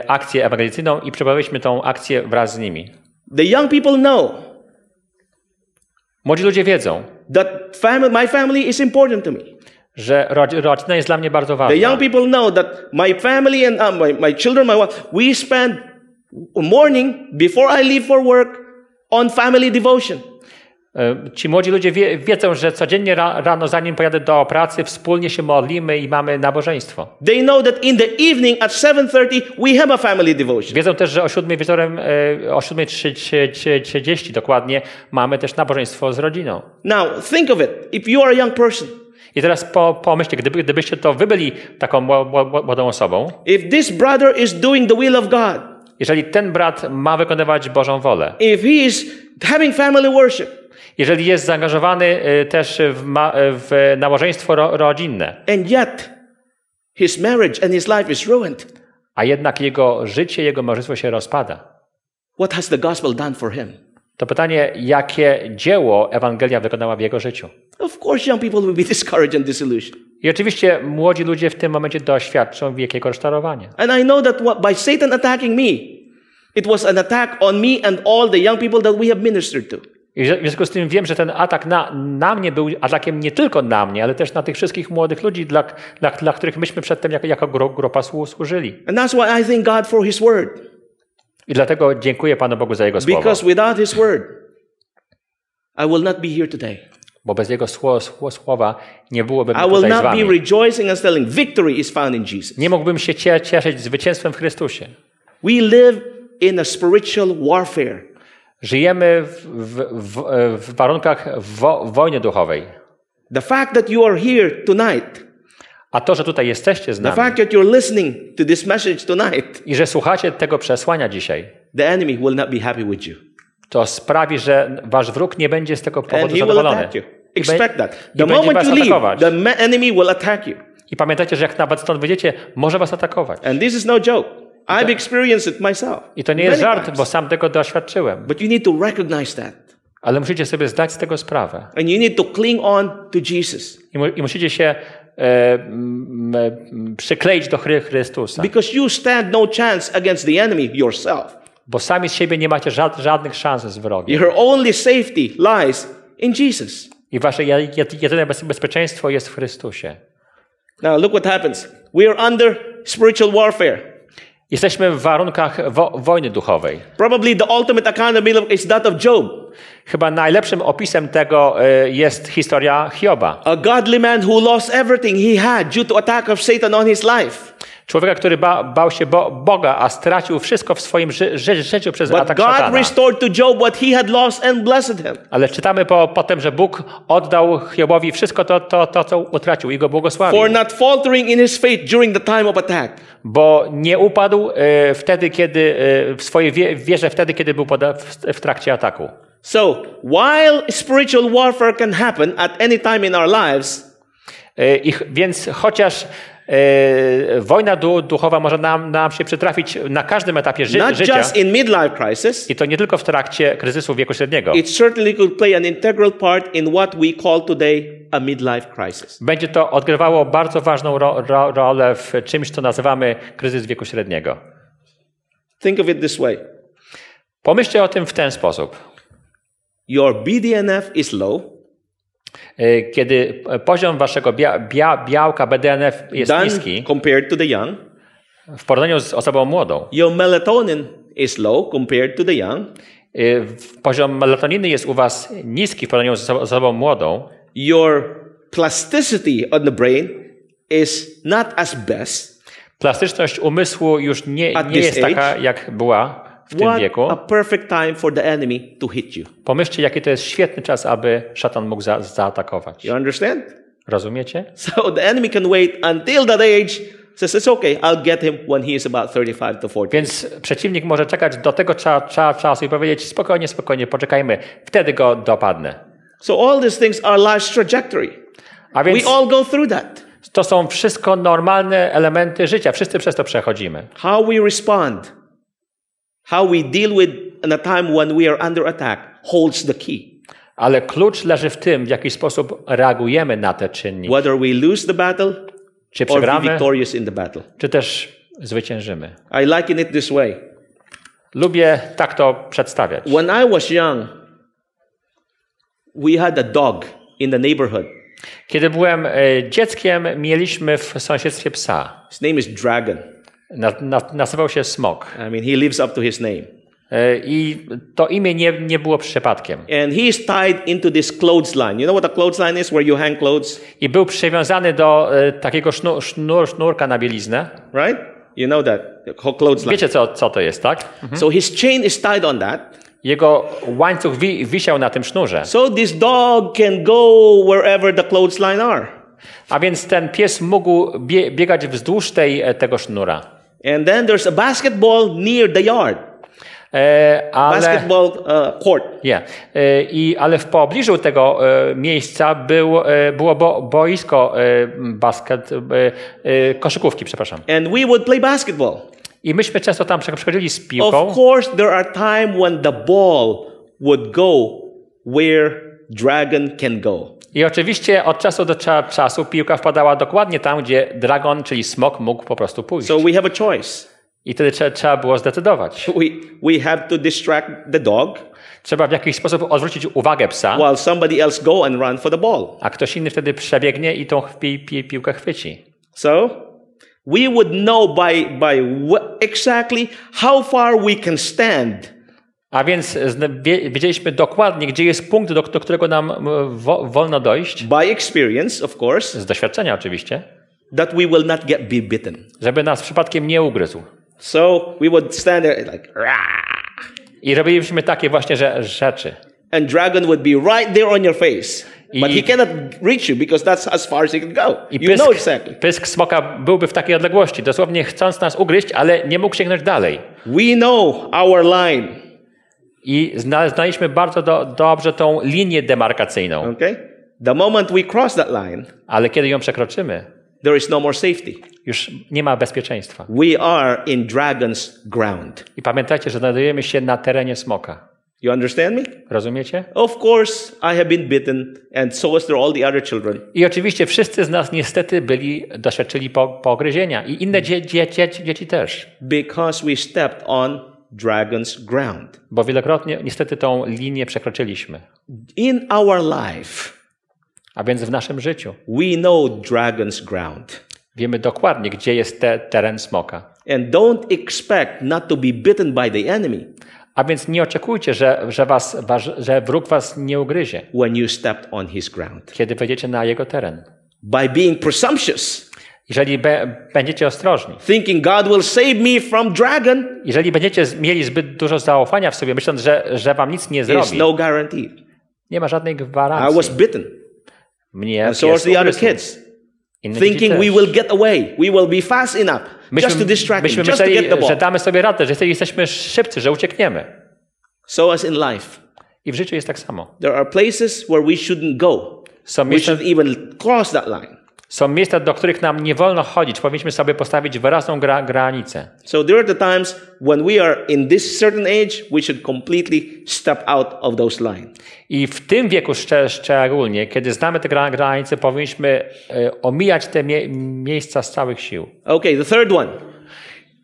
akcję ewangelicyjną i przeprowadziliśmy tą akcję wraz z nimi. The young people know Młodzi ludzie wiedzą, that family, my family is important to me. Że rodzi- rodzina jest dla mnie bardzo The ważna. young people know that my family and uh, my, my children, my wife, we spend morning before I leave for work on family devotion. Y, Ci młodzi ludzie wie, wiedzą, że codziennie ra, rano, zanim pojadę do pracy, wspólnie się modlimy i mamy nabożeństwo. They know that in the evening at 7:30 we have a family devotion. Wiedzą też, że o 7 wieczorem, y, o 7.30 dokładnie, mamy też nabożeństwo z rodziną. Now think of it. If you are a young person, I teraz po, pomyślcie, gdyby, gdybyście to wy byli taką mło- mło- młodą osobą, if this brother is doing the will of God, jeżeli ten brat ma wykonywać Bożą wolę, if he is having family worship, jeżeli jest zaangażowany y, też w, ma, w nabożeństwo ro, rodzinne, and yet his marriage and his life is ruined, a jednak jego życie, jego małżeństwo się rozpada, what has the gospel done for him? to pytanie, jakie dzieło Ewangelia wykonała w jego życiu? Of course, young people will be discouraged and disillusioned. I oczywiście młodzi ludzie w tym momencie doświadczą wielkiego rozczarowania. And I know that by Satan attacking me, it was an attack on me and all the young people that we have ministered to. I w związku z tym wiem, że ten atak na, na mnie był atakiem nie tylko na mnie, ale też na tych wszystkich młodych ludzi, dla, dla, dla których myśmy przedtem jako, jako gro- grupa słu- służyli. And that's why I thank God for his word. I dlatego dziękuję Panu Bogu za Jego słowo. Because without his word, I will not be here today. Bo bez Jego sło, sło, słowa nie byłoby I mnie will tutaj z Wami. Nie mógłbym się cie- cieszyć zwycięstwem w Chrystusie. We live in a spiritual warfare. Żyjemy w, w, w, warunkach wo, wojny duchowej. The fact that you are here tonight, A to, że tutaj jesteście z the nami fact that you're listening to this message tonight, i że słuchacie tego przesłania dzisiaj, the enemy will not be happy with you. To sprawi, że wasz wróg nie będzie z tego powodu zadowolony. Expect that. The moment you leave, the enemy will attack you. I pamiętajcie, że jak nawet stąd wyjdziecie, może was atakować. And this is no joke. I've experienced it myself. I to nie jest żart, times. bo sam tego doświadczyłem. But you need to recognize that. Ale musicie sobie zdać z tego sprawę. And you need to cling on to Jesus. I, mu, i musicie się e, m, m, przykleić do Chry- Chrystusa. Because you stand no chance against the enemy yourself. Bo sami z siebie nie macie żad, żadnych szans z wrogiem. Your only safety lies in Jesus. I wasze je- je- jedyne bez- bezpieczeństwo jest w Chrystusie. Now look what happens. We are under spiritual warfare. Jesteśmy w warunkach wo, wojny duchowej. Probably the ultimate account of is that of Job, Chyba najlepszym opisem tego e, jest historia Hioba. a godly man who lost everything he had due to attack of Satan on his life. Człowieka, który ba, bał się bo, Boga, a stracił wszystko w swoim ży, ży, życiu przez But atak God szatana. restored to Job what he had lost and blessed him. Ale czytamy po, potem, że Bóg oddał Hiobowi wszystko to, to, to co utracił i go błogosławił. For not faltering in his faith during the time of attack. Bo nie upadł e, wtedy, kiedy e, w swojej wie, wierze, wtedy, kiedy był poda, w, w trakcie ataku. So, while spiritual warfare can happen at any time in our lives, E, I, więc chociaż wojna du, duchowa może nam, nam się przytrafić na każdym etapie ży, not życia, just in midlife crisis, i to nie tylko w trakcie kryzysu wieku średniego, it certainly could play an integral part in what we call today a midlife crisis. będzie to odgrywało bardzo ważną ro, ro, rolę w czymś, co nazywamy kryzys wieku średniego. Think of it this way Pomyślcie o tym w ten sposób. your BDNF is low, E, Kiedy poziom waszego bia, bia, białka BDNF jest done niski compared to the young, w porównaniu z osobą młodą, your melatonin is low compared to the young, e, poziom melatoniny jest u was niski w porównaniu z oso- osobą młodą, your plasticity on the brain is not as best. Plastyczność umysłu już nie, nie jest taka, jak była w tym What wieku. a perfect time for the enemy to hit you. Pomyślcie, jaki to jest świetny czas, aby szatan mógł za, zaatakować. You understand? Rozumiecie? So the enemy can wait until that age. Says it's okay. I'll get him when he is about 35 to 40. Więc przeciwnik może czekać do tego cza, cza, czasu i powiedzieć spokojnie, spokojnie, poczekajmy. Wtedy go dopadnę. So all these things are life's trajectory. A więc We all go through that. to są wszystko normalne elementy życia. Wszyscy przez to przechodzimy. How we respond, how we deal with in a time when we are under attack holds the key. Ale klucz leży w tym, w jaki sposób reagujemy na te czynniki. Whether we lose the battle Czy or przegramy, victorious in the battle. czy też zwyciężymy. I liken it this way. Lubię tak to przedstawiać. When I was young, we had a dog in the neighborhood. Kiedy byłem e, dzieckiem, mieliśmy w sąsiedztwie psa. His name is Dragon. Na, na, nazywał się Smok. I mean, he lives up to his name. E, I to imię nie, nie było przypadkiem. And he is tied into this clothesline. You know what a clothesline is? Where you hang clothes, I był przywiązany do e, takiego sznur, sznur, sznurka na bieliznę. right? You know that clothesline. Wiecie, co, co to jest, tak? So his chain is tied on that. Jego łańcuch wi, wisiał na tym sznurze. So this dog can go wherever the clothesline are. A więc ten pies mógł bie, biegać wzdłuż tej, e, tego sznura. And then there's a basketball near the yard. E, ale, Basketball uh, court. yeah. e, i, ale w pobliżu tego e, miejsca był, e, było bo, boisko e, basket, e, koszykówki, przepraszam. And we would play basketball. I myśmy często tam przechodzili z Of piłką. course, there are times when the ball would go where dragon can go. I oczywiście od czasu do cza, czasu piłka wpadała dokładnie tam, gdzie dragon, czyli smok, mógł po prostu pójść. So we have a choice. I wtedy trze, trzeba było zdecydować. We, we have to distract the dog Trzeba w jakiś sposób odwrócić uwagę psa, while somebody else go and run for the ball. a ktoś inny wtedy przebiegnie i tą pi, pi, piłkę chwyci. So we would know by, by exactly how far we can stand A więc wiedzieliśmy dokładnie, gdzie jest punkt, do, do którego nam m, wo, wolno dojść, by experience, of course, z doświadczenia oczywiście, that we will not get be bitten. żeby nas przypadkiem nie ugryzł. So we would stand there like, "Rah!" I robiliśmy takie właśnie rzeczy. and dragon would be right there on your face. But I- he cannot reach you because that's as far as he can go. I You pysk, know exactly. pysk smoka byłby w takiej odległości, dosłownie chcąc nas ugryźć, ale nie mógł sięgnąć dalej. We know our line. I zna, znaliśmy bardzo do, dobrze tą linię demarkacyjną, Okay? The moment we cross that line, ale kiedy ją przekroczymy, there is no more safety. już nie ma bezpieczeństwa. We are in dragon's ground. I pamiętajcie, że znajdujemy się na terenie smoka. You understand me? Rozumiecie? Of course, I have been bitten, and so has there all the other children. I oczywiście wszyscy z nas niestety byli, doświadczyli po, pogryzienia. I inne dzie, dzie, dzieci, dzieci też. Because we stepped on dragon's ground. Bo wielokrotnie niestety tą linię przekroczyliśmy. In our life, A więc w naszym życiu we know dragon's ground. wiemy dokładnie, gdzie jest te, teren smoka. And don't expect not to be bitten by the enemy A więc nie oczekujcie, że, że, was, że wróg was nie ugryzie, when you stepped on his ground. kiedy wejdziecie na jego teren. By being presumptuous, Jeżeli be, będziecie ostrożni, thinking God will save me from dragon, jeżeli będziecie mieli zbyt dużo zaufania w sobie, myśląc, że, że wam nic nie zrobi, no guarantee. nie ma żadnej I gwarancji. was bitten, Mnie and so are the other kids, Inne thinking we will get away, we will be fast enough just to Myśmy, distract myśmy just to get the myśleli, że ball. damy sobie radę, że jesteśmy szybcy, że uciekniemy. So as in life, I w życiu jest tak samo. there are places where we shouldn't go. Są We miejsca, shouldn't even cross that line. Są miejsca, do których nam nie wolno chodzić. Powinniśmy sobie postawić wyraźną gra, granicę. So there are the times when we are in this certain age, we should completely step out of those lines. I w tym wieku szcze, szczególnie, kiedy znamy te gra, granice, powinniśmy e, omijać te mie, miejsca z całych sił. Okay, the third one.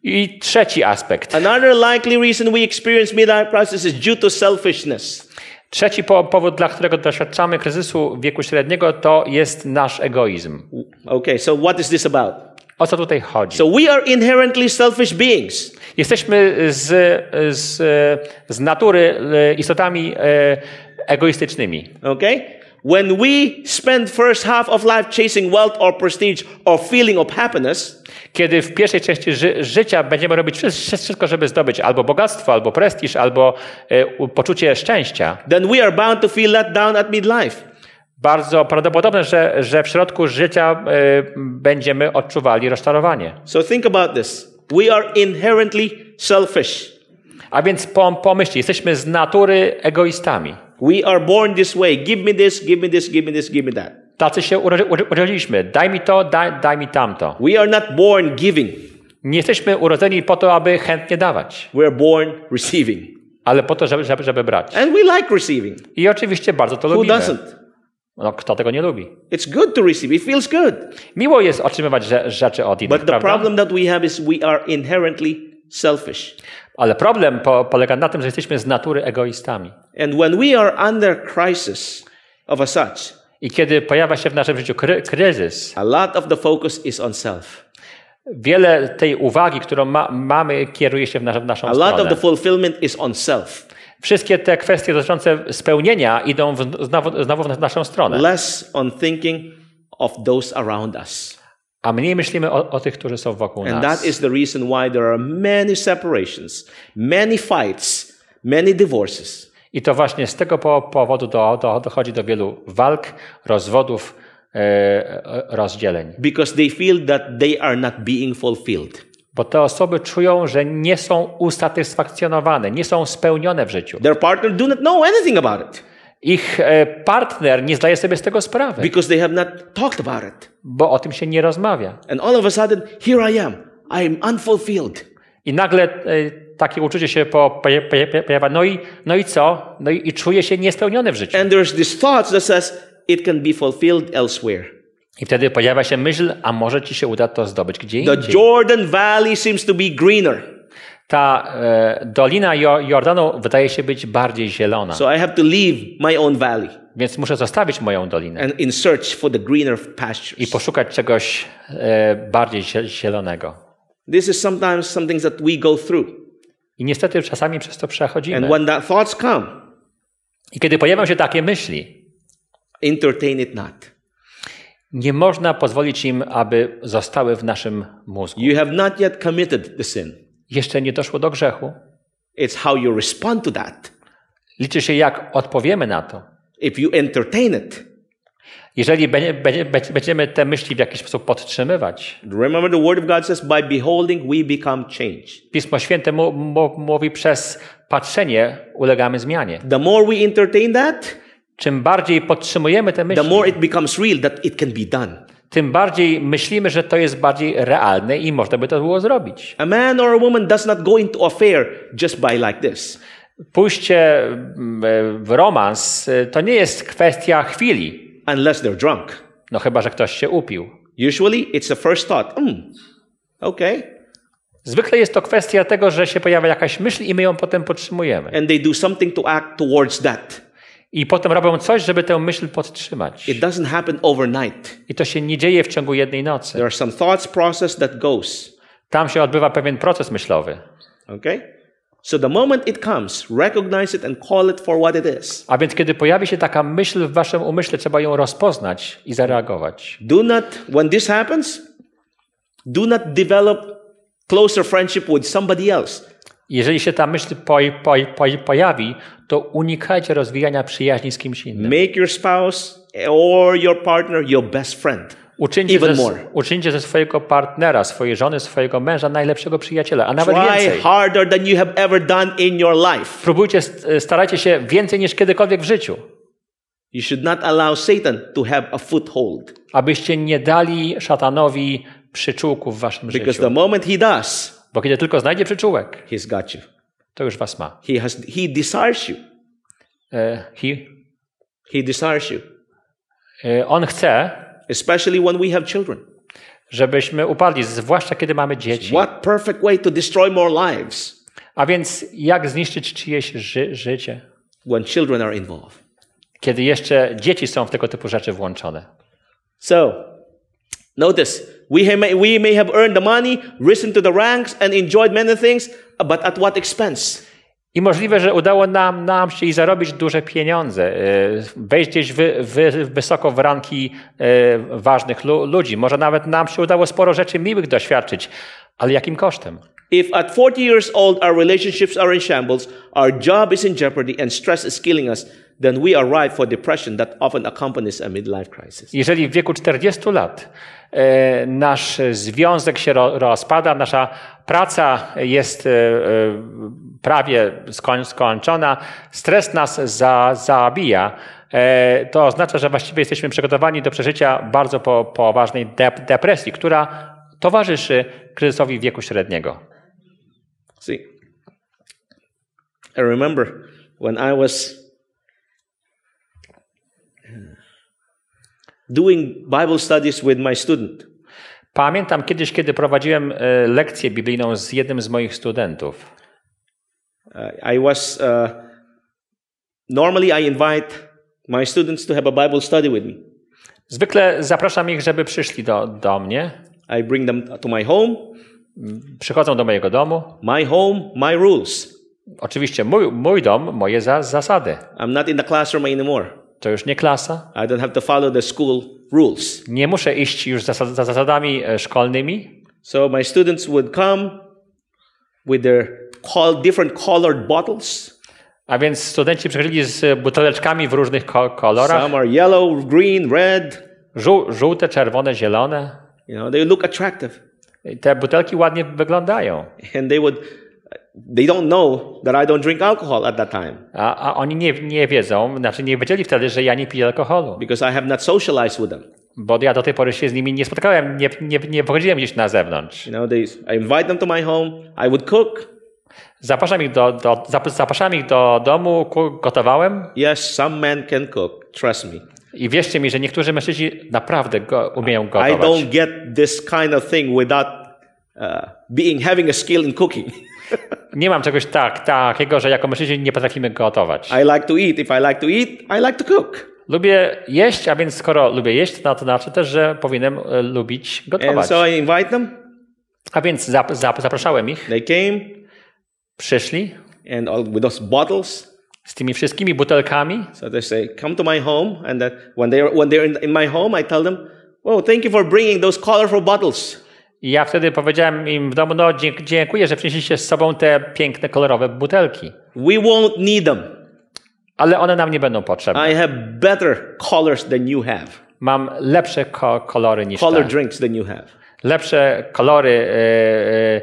I trzeci aspekt. Another likely reason we experience midlife crisis is due to selfishness. Trzeci po, powód, dla którego doświadczamy kryzysu wieku średniego, to jest nasz egoizm. Okay, so what is this about? O co tutaj chodzi? So we are inherently selfish beings. Jesteśmy z, z, z natury e, istotami e, egoistycznymi. Okay? When we spend first half of life chasing wealth or prestige or feeling of happiness, Kiedy w pierwszej części ży życia będziemy robić wszystko, żeby zdobyć albo bogactwo, albo prestiż, albo e, poczucie szczęścia, then we are bound to feel let down at midlife. bardzo prawdopodobne, że, że w środku życia e, będziemy odczuwali rozczarowanie. So think about this. We are inherently selfish. A więc pom pomyślcie, jesteśmy z natury egoistami. We are born this way. Give me this, give me this, give me this, give me that. Tacy się urodzi- urodzi- urodziliśmy. Daj mi to, daj, daj mi tamto. We are not born giving. Nie jesteśmy urodzeni po to, aby chętnie dawać, We're born receiving. ale po to, żeby, żeby, żeby brać. And we like receiving. I oczywiście bardzo to Who lubimy. doesn't? No, kto tego nie lubi? It's good to receive. It feels good. Miło jest otrzymywać rze- rzeczy od innych, But the prawda? problem that we have is we are inherently selfish. Ale problem po, polega na tym, że jesteśmy z natury egoistami. And when we are under crisis of a such, I kiedy pojawia się w naszym życiu kry, kryzys, a lot of the focus is on self. wiele tej uwagi, którą ma, mamy, kieruje się w, nasz, w naszą A lot of stronę. the fulfillment is on self. Wszystkie te kwestie dotyczące spełnienia idą w, znowu, znowu w naszą stronę. Less on thinking of those around us. A mniej myślimy o, o tych, którzy są wokół And nas. that is the reason why there are many separations, many fights, many divorces. I to właśnie z tego po, powodu do, do, dochodzi do wielu walk, rozwodów, e, rozdzieleń. because they feel that they are not being fulfilled. Bo te osoby czują, że nie są usatysfakcjonowane, nie są spełnione w życiu. Their partner do not know anything about it Ich e, partner nie zdaje sobie z tego sprawy, because they have not talked about it. bo o tym się nie rozmawia. And all of a sudden, here I am. I am unfulfilled. I nagle e, takie uczucie się po- poja- poja- pojawia. No i, no i co? No i, i czuje się niespełniony w życiu. And there's this thought that says it can be fulfilled elsewhere. I wtedy pojawia się myśl, a może ci się uda to zdobyć gdzie The indziej. Jordan Valley seems to be greener. Ta e, dolina Jo- Jordanu wydaje się być bardziej zielona, So I have to leave my own valley więc muszę zostawić moją dolinę and in search for the greener i pastures. poszukać czegoś e, bardziej zie- zielonego. This is sometimes some things that we go through. I niestety czasami przez to And przechodzimy. when that thoughts come, I kiedy pojawią się takie myśli, entertain it not. nie można pozwolić im, aby zostały w naszym mózgu. You have not yet committed the sin. Jeszcze nie doszło do grzechu. It's how you respond to that. Liczy się, jak odpowiemy na to. If you entertain it, Jeżeli będzie- będzie- będzie- będziemy te myśli w jakiś sposób podtrzymywać, remember the word of God says, by beholding we become changed. Pismo Święte mówi, przez patrzenie ulegamy zmianie. The more we entertain that, Czym bardziej podtrzymujemy te the myśli, more it becomes real that it can be done. Tym bardziej myślimy, że to jest bardziej realne i można by to było zrobić. A man or a woman does not go into affair just by like this. Pójście mm, w romans y, to nie jest kwestia chwili, unless they're drunk. no chyba, że ktoś się upił. Usually, it's the first thought. Hmm, okay. Zwykle jest to kwestia tego, że się pojawia jakaś myśl i my ją potem podtrzymujemy. And they do something to act towards that. I potem robią coś, żeby tę myśl podtrzymać. It doesn't happen overnight. I to się nie dzieje w ciągu jednej nocy. There are some thoughts process that goes. Tam się odbywa pewien proces myślowy. Okay? So the moment it comes, recognize it and call it for what it is. A więc kiedy pojawi się taka myśl w waszym umyśle, trzeba ją rozpoznać i zareagować. Do not, when this happens, do not develop closer friendship with somebody else. Jeżeli się ta myśl poj, poj, poj, pojawi, to unikajcie rozwijania przyjaźni z kimś innym. Make your spouse or your partner your best friend. Uczyńcie Even ze, more. uczyńcie ze swojego partnera, swojej żony, swojego męża najlepszego przyjaciela, a nawet Try więcej. harder than you have ever done in your life. Próbujcie, starajcie się więcej niż kiedykolwiek w życiu, You should not allow Satan to have a foothold. abyście nie dali szatanowi przyczółku w waszym Because życiu. the moment he does, Bo kiedy tylko znajdzie przyczółek, he's got you. to już was ma. He has he desires you. E, he, He desires you. e, on chce, Especially when we have children. żebyśmy upadli, zwłaszcza kiedy mamy dzieci. What perfect way to destroy more lives A więc jak zniszczyć czyjeś ży życie, when children are involved. kiedy jeszcze dzieci są w tego typu rzeczy włączone? So, notice we have, we may have earned the money, risen to the ranks, and enjoyed many things, but at what expense? I możliwe, że udało nam, nam się i zarobić duże pieniądze, e, wejść gdzieś wy, wy, wysoko w ranki e, ważnych lu, ludzi. Może nawet nam się udało sporo rzeczy miłych doświadczyć, ale jakim kosztem? If at 40 years old our relationships are in shambles, our job is in jeopardy, and stress is killing us, then we are ripe for depression that often accompanies a midlife crisis. Jeżeli w wieku 40 lat e, nasz związek się ro, rozpada, nasza praca jest e, e, prawie skoń, skończona, stres nas za, zabija, e, to oznacza, że właściwie jesteśmy przygotowani do przeżycia bardzo po, poważnej dep- depresji, która towarzyszy kryzysowi wieku średniego. See, I remember when I was doing Bible studies with my student. Pamiętam kiedyś, kiedy prowadziłem e, lekcję biblijną z jednym z moich studentów. Uh, I was uh, normally I invite my students to have a Bible study with me. Zwykle zapraszam ich, żeby przyszli do, do mnie. I bring them to my home, Przychodzą do mojego domu. my home, my rules. Oczywiście mój, mój dom, moje za, zasady. I'm not in the classroom anymore. To już nie klasa. I don't have to follow the school rules. Nie muszę iść już za, za zasadami e, szkolnymi. So my students would come with their different colored bottles. A więc studenci przychodzili z buteleczkami w różnych ko kolorach. Some are yellow, green, red. Żół, żółte, czerwone, zielone. You know, they look attractive. I Te butelki ładnie wyglądają. And they would, they don't know that I don't drink alcohol at that time A, a oni nie, nie wiedzą, znaczy nie wiedzieli wtedy, że ja nie piję alkoholu. because I have not socialized with them. Bo ja do tej pory się z nimi nie spotkałem, nie, nie, nie wychodziłem gdzieś na zewnątrz. You know, they, I invite them to my home. I would cook. Zapraszam ich do, do, zap- zapraszam ich do domu, gotowałem Yes, some men can cook. Trust me. i wierzcie mi, że niektórzy mężczyźni naprawdę go, umieją I gotować. don't get this kind of thing without uh, being having a skill in cooking. Nie mam czegoś tak, takiego, że jako mężczyźni nie potrafimy gotować. I like to eat. If I like to eat, I like to cook. Lubię jeść, a więc skoro lubię jeść, to znaczy też, że powinienem e, lubić And gotować. so I invite them. A więc zap, zap, zapraszałem ich, They came przyszli and all, with those bottles. z tymi wszystkimi butelkami. So they say, "Come to my home." And then when they're when they're in, in my home, I tell them, "Oh, thank you for bringing those colorful bottles." I ja wtedy powiedziałem im w domu, no dziękuję, że przynieśliście z sobą te piękne, kolorowe butelki. We won't need them. Ale one nam nie będą potrzebne. I have better colors than you have. Mam lepsze ko kolory niż Color te. drinks than you have. Lepsze kolory e,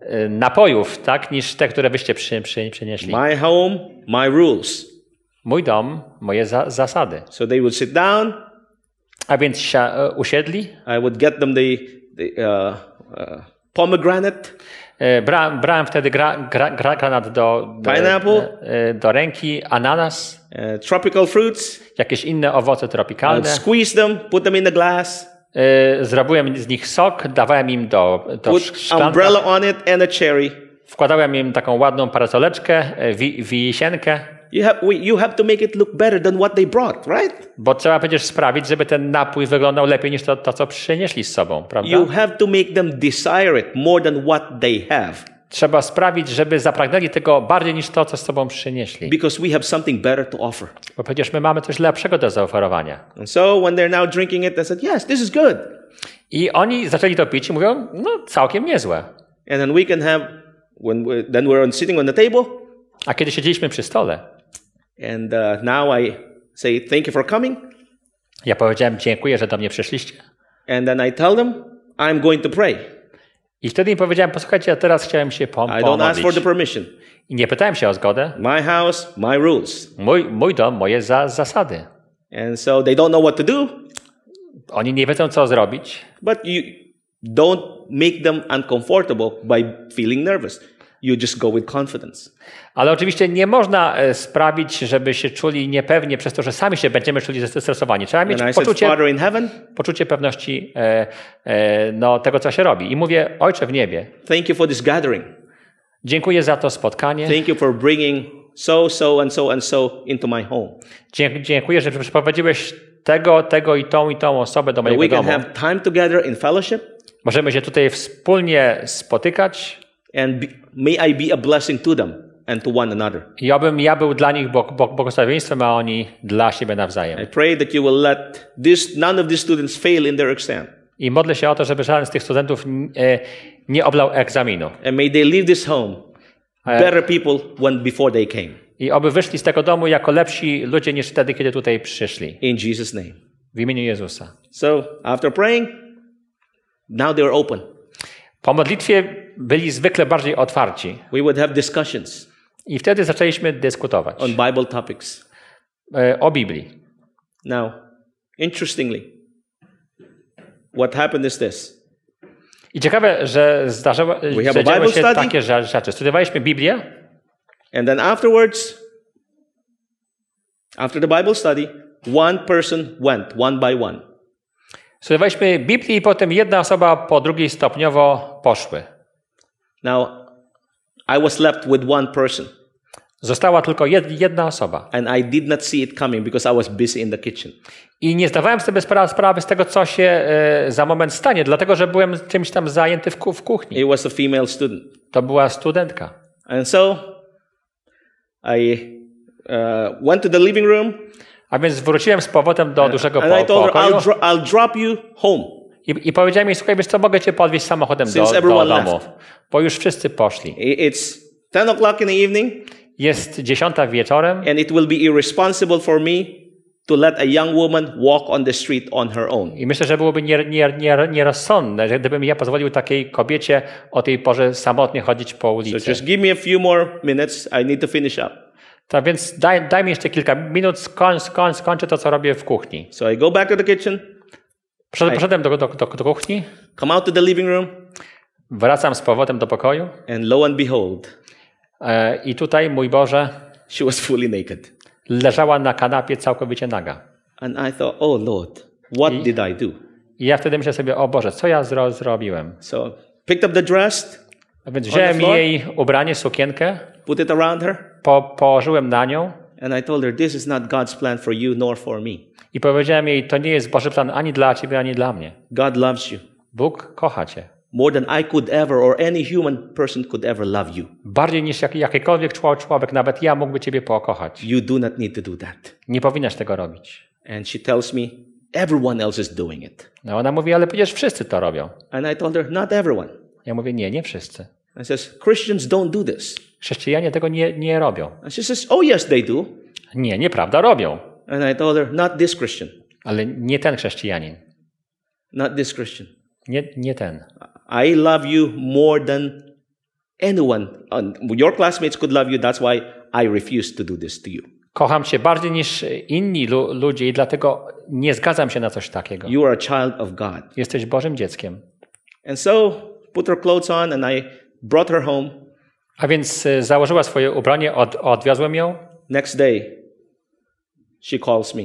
e, napojów, tak, niż te, które wyście przy, przy, przynieśli. My home, my rules. Mój dom, moje za zasady. So they would sit down. A więc usiedli, I would get them the, the uh, uh, pomegranate, E, Bra, brałem wtedy gra, gra, gra, granat do, do, Pineapple? e, do ręki, ananas, uh, tropical fruits. jakieś inne owoce tropikalne. squeeze them, put them in the glass, E, Zrobiłem z nich sok, dawałem im do, do put szklanka, umbrella on it and a cherry. wkładałem im taką ładną parasoleczkę, e, wi, wisienkę, You have, we, you have to make it look better than what they brought, right? bo trzeba przecież sprawić, żeby ten napój wyglądał lepiej niż to, to co przynieśli z sobą, prawda? You have to make them desire it more than what they have Trzeba sprawić, żeby zapragnęli tego bardziej niż to, co z sobą przynieśli. because we have something better to offer. Bo przecież my mamy coś lepszego do zaoferowania. And so when they're now drinking it, they said, Yes, this is good. I oni zaczęli to pić i mówią, no całkiem niezłe. And then we can have, when we, then we're sitting on the table, A kiedy siedzieliśmy przy stole, and uh, now I say, Thank you for coming. ja powiedziałem, dziękuję, że do mnie przyszliście. And then I tell them, I'm going to pray. I wtedy im powiedziałem, posłuchajcie, ja teraz chciałem się pom- I don't ask for the permission. I nie pytałem się o zgodę. My house, my rules. Mój, mój dom, moje za, zasady. And so they don't know what to do, Oni nie wiedzą, co zrobić, but you don't make them uncomfortable by feeling nervous. You just go with confidence. ale oczywiście nie można e, sprawić, żeby się czuli niepewnie przez to, że sami się będziemy czuli zestresowani. Trzeba mieć poczucie, Father in heaven, poczucie pewności e, e, no, tego, co się robi. I mówię, Ojcze w niebie, thank you for this gathering. dziękuję za to spotkanie. Thank you for bringing so, so, and so, and so into my home. Dziękuję, że przyprowadziłeś tego, tego i tą i tą osobę do That we mojego can domu. have time together in fellowship, Możemy się tutaj wspólnie spotykać and may I be a blessing to them and to one another. I obym ja był dla nich błogosławieństwem, a oni dla siebie nawzajem. I pray that you will let this, none of these students fail in their exam. I modlę się o to, żeby żaden z tych studentów nie oblał egzaminu. And may they leave this home better people when before they came. I oby wyszli z tego domu jako lepsi ludzie niż wtedy, kiedy tutaj przyszli. In Jesus' name. W imieniu Jezusa. So after praying, now they are open. Po modlitwie byli zwykle bardziej otwarci. We would have discussions I wtedy zaczęliśmy dyskutować on Bible topics. e, o Biblii. Now, interestingly, what happened is this. I ciekawe, że zdarzyło, że się study? takie rze- rzeczy. Studiowaliśmy Biblię And then afterwards, after the Bible study, one person went one by one. Studiowaliśmy Biblię i potem jedna osoba po drugiej stopniowo poszły. Now, I was left with one person, Została tylko jed, jedna osoba. and I did not see it coming because I was busy in the kitchen. I nie zdawałem sobie spra- sprawy z tego, co się e, za moment stanie, dlatego że byłem czymś tam zajęty w, ku- w kuchni. It was a female student. To była studentka. And so I uh, went to the living room A więc wróciłem z powrotem do dużego and I told her, pokoju I'll, dro- I'll drop you home. I, i powiedziałem jej, słuchaj, wiesz co, mogę cię podwieźć samochodem do, Since do domu, left. bo już wszyscy poszli. It's 10 o'clock in the evening, Jest dziesiąta wieczorem and it will be irresponsible for me to let a young woman walk on the street on her own. i myślę, że byłoby nie, nie, nie, nierozsądne, że gdybym ja pozwolił takiej kobiecie o tej porze samotnie chodzić po So ulicy. just give me a few more minutes. I need to finish up. Tak więc daj, daj mi jeszcze kilka minut, skoń, skoń, skończę to, co robię w kuchni. So I go back to the kitchen, Przed, do, do, do, do kuchni, come out to the living room, wracam z powrotem do pokoju and lo and behold, e, i tutaj, mój Boże, she was fully naked. leżała na kanapie całkowicie naga. And I thought, oh Lord, what did I do? I ja wtedy myślę sobie, o Boże, co ja zro, zrobiłem? So picked up the dress, A więc wziąłem jej ubranie, sukienkę, put it around her, po, położyłem na nią and I told her, this is not God's plan for you nor for me. i powiedziałem jej, to nie jest Boży plan ani dla Ciebie, ani dla mnie. God loves you Bóg kocha Cię. more than I could ever or any human person could ever love you. Bardziej niż jak, jakikolwiek czło- człowiek, nawet ja mógłby Ciebie pokochać. You do not need to do that. Nie powinnaś tego robić. And she tells me, everyone else is doing it. No ona mówi, ale przecież wszyscy to robią. And I told her, not everyone. Ja mówię, nie, nie wszyscy. I says, Christians don't do this. Chrześcijanie tego nie, nie robią. And she says, oh yes, they do. Nie, nieprawda, robią. And I told her, not this Christian. Ale nie ten chrześcijanin. Not this Christian. Nie, nie ten. I love you more than anyone. Your classmates could love you. That's why I refuse to do this to you. Kocham Cię bardziej niż inni lu- ludzie i dlatego nie zgadzam się na coś takiego. You are a child of God. Jesteś Bożym dzieckiem. And so put her clothes on and I brought her home. A więc y, założyła swoje ubranie, od, odwiozłem ją Next day, she calls me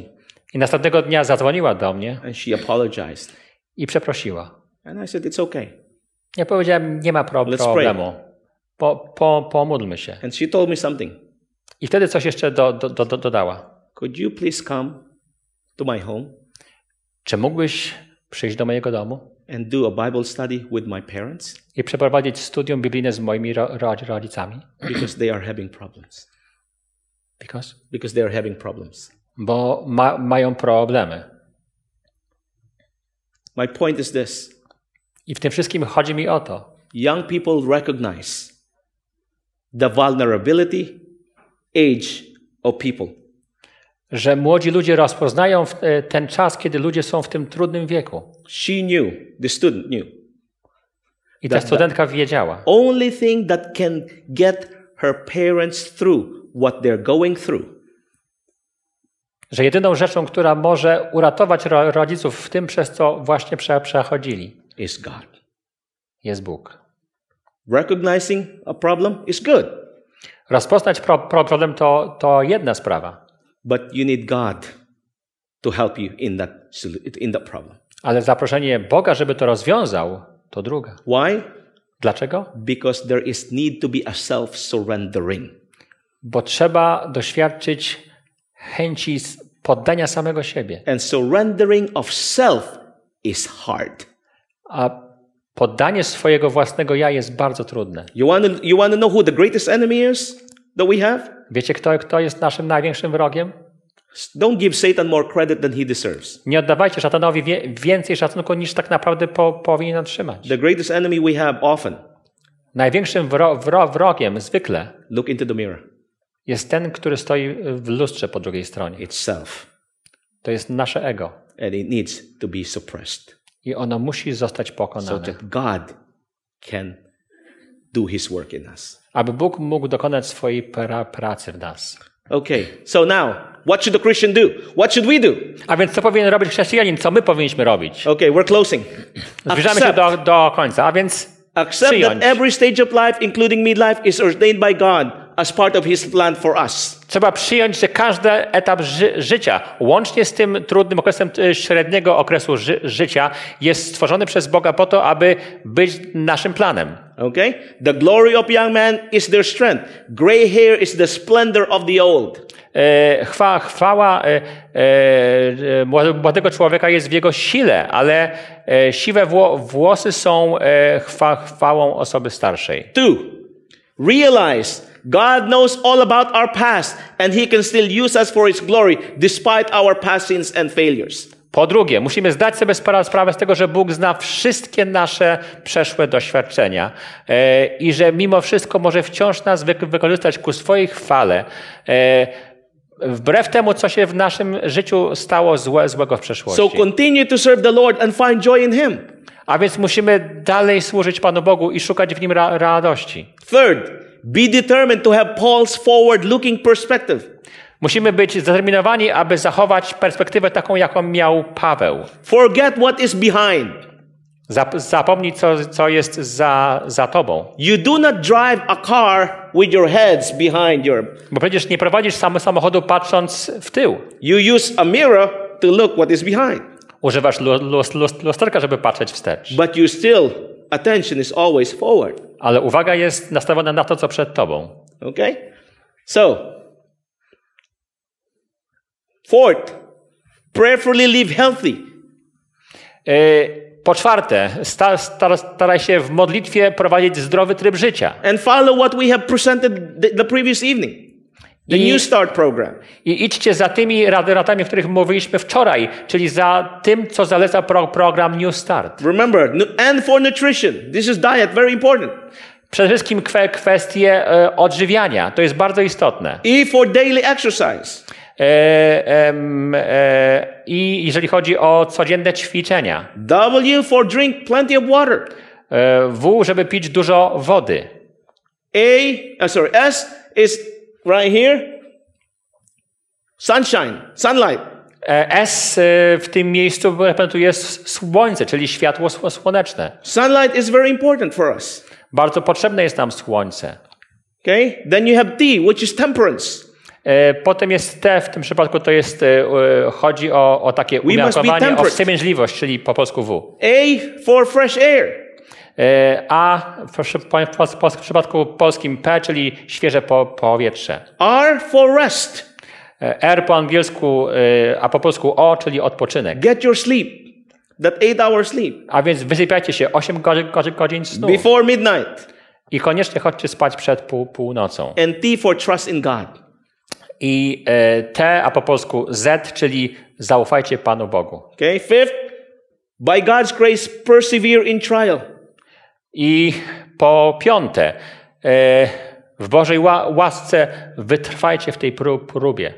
i następnego dnia zadzwoniła do mnie and she apologized. i przeprosiła. And I said, it's okay. Ja powiedziałem, nie ma pro- Let's problemu. Po, po, pomódlmy się. And she told me something. I wtedy coś jeszcze do, do, do- dodała. Could you please come to my home Czy mógłbyś przyjść do mojego domu and do a Bible study with my parents? I przeprowadzić studium biblijne z moimi ro, ro, rodzicami? Because they are having problems. Because? Because they are having problems. Bo ma, mają problemy. My point is this I w tym wszystkim chodzi mi o to, young people recognize the vulnerability, age of people. że młodzi ludzie rozpoznają e, ten czas, kiedy ludzie są w tym trudnym wieku. She knew, the student knew, I ta studentka wiedziała, only thing that can get her parents through what they're going through że jedyną rzeczą, która może uratować ro, rodziców w tym, przez co właśnie prze, przechodzili, is God. jest Bóg. Recognizing a problem is good, Rozpoznać pro, pro, problem to, to jedna sprawa, but you need God to help you in that, in that problem. ale zaproszenie Boga, żeby to rozwiązał, to druga. Why? Dlaczego? Because there is need to be a self surrendering. Bo trzeba doświadczyć chęci poddania samego siebie. And surrendering of self is hard. A poddanie swojego własnego ja jest bardzo trudne. You want to you want to know who the greatest enemy is? that we have? Wiecie, kto, kto jest naszym największym wrogiem? Don't give Satan more credit than he deserves. Nie oddawajcie szatanowi wie, więcej szacunku niż tak naprawdę po, powinien otrzymać. The greatest enemy we have often, Największym wro, wro, wrogiem zwykle look into the mirror, jest ten, który stoi w lustrze po drugiej stronie. it's self. To jest nasze ego. And it needs to be suppressed I ono musi zostać so pokonane. that God can do his work in us. Aby Bóg mógł dokonać swojej pra, pracy w nas. Okay, so now, what should the Christian do? What should we do? A więc co powinien robić chrześcijanin? Co my powinniśmy robić? Okay, we're closing. Zbliżamy się do, do końca, a więc Accept przyjąć. that every stage of life, including midlife, is ordained by God as part of his plan for us. Trzeba przyjąć, że każdy etap ży życia, łącznie z tym trudnym okresem średniego okresu ży życia, jest stworzony przez Boga po to, aby być naszym planem. Okay? The glory of young man is their strength. Gray hair is the splendor of the old. E, Chwa, chwała e, e, młodego człowieka jest w jego sile, ale e, siwe wło włosy są e, chwa chwałą osoby starszej. Two, realize God knows all about our past and he can still use us for his glory despite our past sins and failures. Po drugie, musimy zdać sobie spra- sprawę z tego, że Bóg zna wszystkie nasze przeszłe doświadczenia e, i że mimo wszystko może wciąż nas wy- wykorzystać ku swojej chwale. E, wbrew temu, co się w naszym życiu stało złe, złego w przeszłości. So continue to serve the Lord and find joy in him. A więc musimy dalej służyć Panu Bogu i szukać w Nim ra- radości. Third, be determined to have Paul's forward looking perspective. Musimy być zdeterminowani, aby zachować perspektywę taką, jaką miał Paweł. Forget what is behind. Zap- zapomnij, co, co jest za, za tobą. You do not drive a car with your heads behind your. Bo przecież nie prowadzisz sam samochodu patrząc w tył. You use a mirror to look what is behind. Używasz lu- lus- lus- lusterka, żeby patrzeć wstecz. But you still, attention is always forward. Ale uwaga jest nastawiona na to, co przed tobą. Okay? So, fourth, prayerfully live healthy. Yy, Po czwarte, sta, sta, staraj się w modlitwie prowadzić zdrowy tryb życia. and follow what we have presented the, the previous evening the I- New Start program. I idźcie za tymi radami, o których mówiliśmy wczoraj, czyli za tym, co zaleca pro, program New Start. Remember, and for nutrition. This is diet, very important. Przede wszystkim kwe, kwestie e, odżywiania. To jest bardzo istotne. E for daily exercise. E, e, I jeżeli chodzi o codzienne ćwiczenia. W for drink plenty of water. E, w, żeby pić dużo wody. A, uh, sorry, S is right here. Sunshine, sunlight. E, S e, w tym miejscu reprezentuje słońce, czyli światło sł- słoneczne. Sunlight is very important for us. Bardzo potrzebne jest nam słońce. Okay? Then you have T, which is temperance. E, Potem jest T, w tym przypadku to jest, e, chodzi o, o takie umiarkowanie, o wstrzemięźliwość, czyli po polsku W. A for fresh air. E, A w, przy- po- w, przypadku polskim P, czyli świeże po, powietrze. R for rest. E, R po angielsku, e, a po polsku O, czyli odpoczynek. Get your sleep. That eight hour sleep. A więc wysypiajcie się 8 godzin, godzin, snu Before midnight. i koniecznie chodźcie spać przed pół, północą. And T for trust in God. I T, a po polsku Z, czyli zaufajcie Panu Bogu. Okay? Fifth, by God's grace, persevere in trial. I po piąte, e, w Bożej ła- łasce wytrwajcie w tej pró- próbie.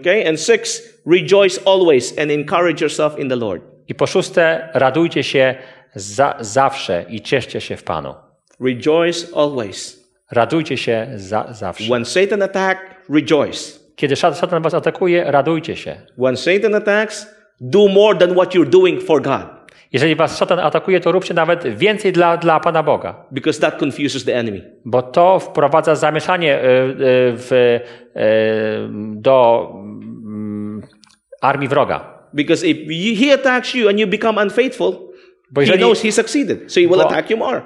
Okay? And six, rejoice always and encourage yourself in the Lord. I po szóste, radujcie się za, zawsze i cieszcie się w Panu. Rejoice always. Radujcie się za, zawsze. When Satan attacks, rejoice. Kiedy szatan was atakuje, radujcie się. When Satan attacks, do more than what you're doing for God. Jeżeli was szatan atakuje, to róbcie nawet więcej dla, dla Pana Boga. Because that confuses the enemy. Bo to wprowadza zamieszanie e, e, w, e, do mm, armii wroga. Because if he attacks you and you become unfaithful, Bo he jeżeli- knows he succeeded. So he will Bo- attack you more.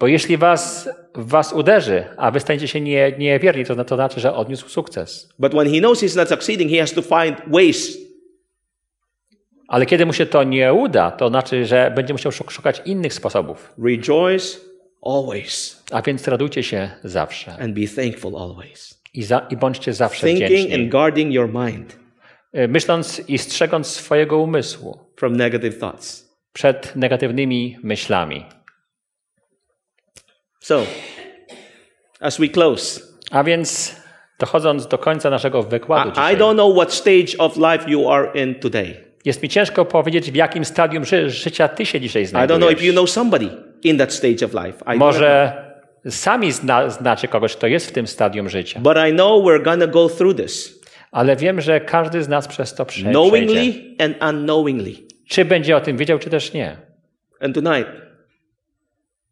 Bo jeśli was, was uderzy, a wy staniecie się nie, niewierni, to, to znaczy, że odniósł sukces. But when he knows he's not succeeding, he has to find ways. Ale kiedy mu się to nie uda, to znaczy, że będzie musiał szuk- szukać innych sposobów. Rejoice always A więc radujcie się zawsze and be thankful always. I, za, I bądźcie zawsze thinking wdzięczni. and guarding your mind Y, Myśląc i strzegąc swojego umysłu from negative thoughts. przed negatywnymi myślami. So, as we close, A więc dochodząc do końca naszego wykładu I, I dzisiaj, don't know what stage of life you are in today. Jest mi ciężko powiedzieć, w jakim stadium ży życia ty się dzisiaj I don't know if you znajdujesz. know somebody in that stage of life. I. Może sami zna, znacie kogoś, kto jest w tym stadium życia. But I know we're gonna go through this Ale wiem, że każdy z nas przez to prze- przejdzie. knowingly and unknowingly. Czy będzie o tym wiedział, czy też nie. And tonight,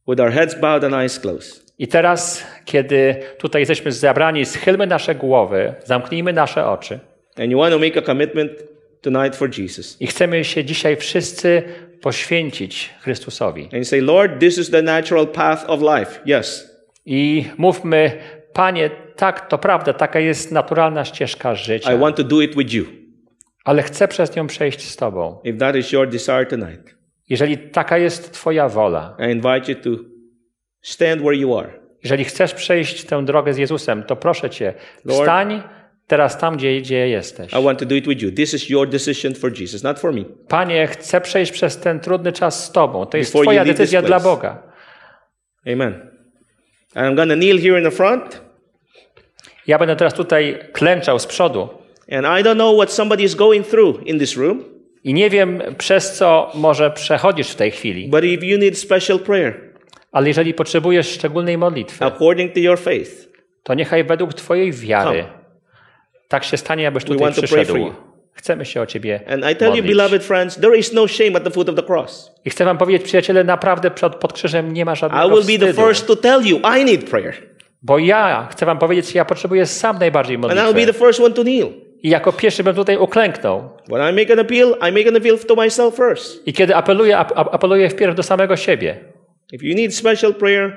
with our heads bowed and eyes closed, I teraz, kiedy tutaj jesteśmy zebrani, schylmy nasze głowy, zamknijmy nasze oczy and you want to make a commitment tonight for Jesus, i chcemy się dzisiaj wszyscy poświęcić Chrystusowi. and you say, Lord, this is the natural path of life. Yes. I mówmy, Panie, tak, to prawda, taka jest naturalna ścieżka I życia, want to do it with you. ale chcę przez nią przejść z Tobą. If that is your desire tonight, Jeżeli taka jest Twoja wola, I invite you to stand where you are. jeżeli chcesz przejść tę drogę z Jezusem, to proszę Cię, Lord- wstań teraz tam, gdzie, gdzie jesteś. I want to do it with you. This is your decision for Jesus, not for me. Panie, chcę przejść przez ten trudny czas z Tobą. To jest Before Twoja decyzja dla. Boga. Amen. I'm to kneel here in the front. Ja będę teraz tutaj klęczał z przodu And I don't know what somebody is going through in this room, i nie wiem, przez co może przechodzisz w tej chwili, but if you need special prayer ale jeżeli potrzebujesz szczególnej modlitwy, according to your faith, to niechaj według Twojej wiary Come. Tak się stanie, abyś tutaj przyszedł. Chcemy się o Ciebie and I tell you, beloved friends, there is no shame at the foot of the cross. I chcę Wam powiedzieć, przyjaciele, naprawdę przed, pod krzyżem nie ma I żadnego will be the wstydu. first to tell you I need prayer. Bo ja chcę Wam powiedzieć, że ja potrzebuję sam najbardziej And I'll be modlitwy. the first one to kneel. I jako pierwszy bym tutaj uklęknął. When I make an appeal, I make an appeal to myself first. I kiedy apeluję, ap ap- apeluję wpierw do samego siebie. If you need special prayer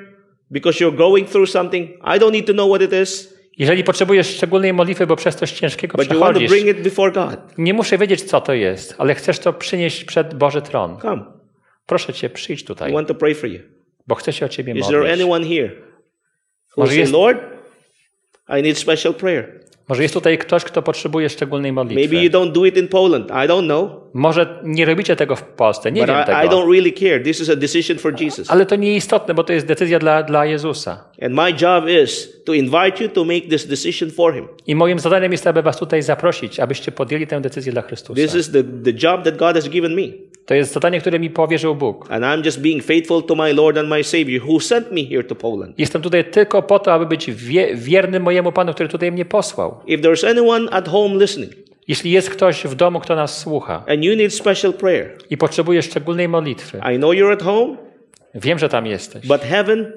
because you're going through something, I don't need to know what it is, Jeżeli potrzebujesz szczególnej modlitwy, bo przez coś ciężkiego but przechodzisz, nie muszę wiedzieć, co to jest, ale chcesz to przynieść przed Boży tron. Come. Proszę Cię, przyjdź I tutaj, want to pray for you. bo chcę się o Ciebie Is there modlić. anyone here who Może say, jest- Lord, I need special prayer? Może jest tutaj ktoś, kto potrzebuje szczególnej Maybe modlitwy. you don't do it in Poland. I don't know. Może nie robicie tego w Polsce, nie But wiem I, I tego. don't really care. This is a decision for Jesus. Ale to nieistotne, bo to jest decyzja dla, dla Jezusa. And my job is to invite you to make this decision for Him. I moim zadaniem jest, aby was tutaj zaprosić, abyście podjęli tę decyzję dla Chrystusa. This is the, the job that God has given me. To jest zadanie, które mi powierzył Bóg. And I'm just being faithful to my Lord and my Savior who sent me here to Poland. Jestem tutaj tylko po to, aby być wie, wiernym mojemu Panu, który tutaj mnie posłał. If there's anyone at home listening Jeśli jest ktoś w domu, kto nas słucha and you need special prayer, i potrzebuje szczególnej modlitwy, I know you're at home, wiem, że tam jesteś. but heaven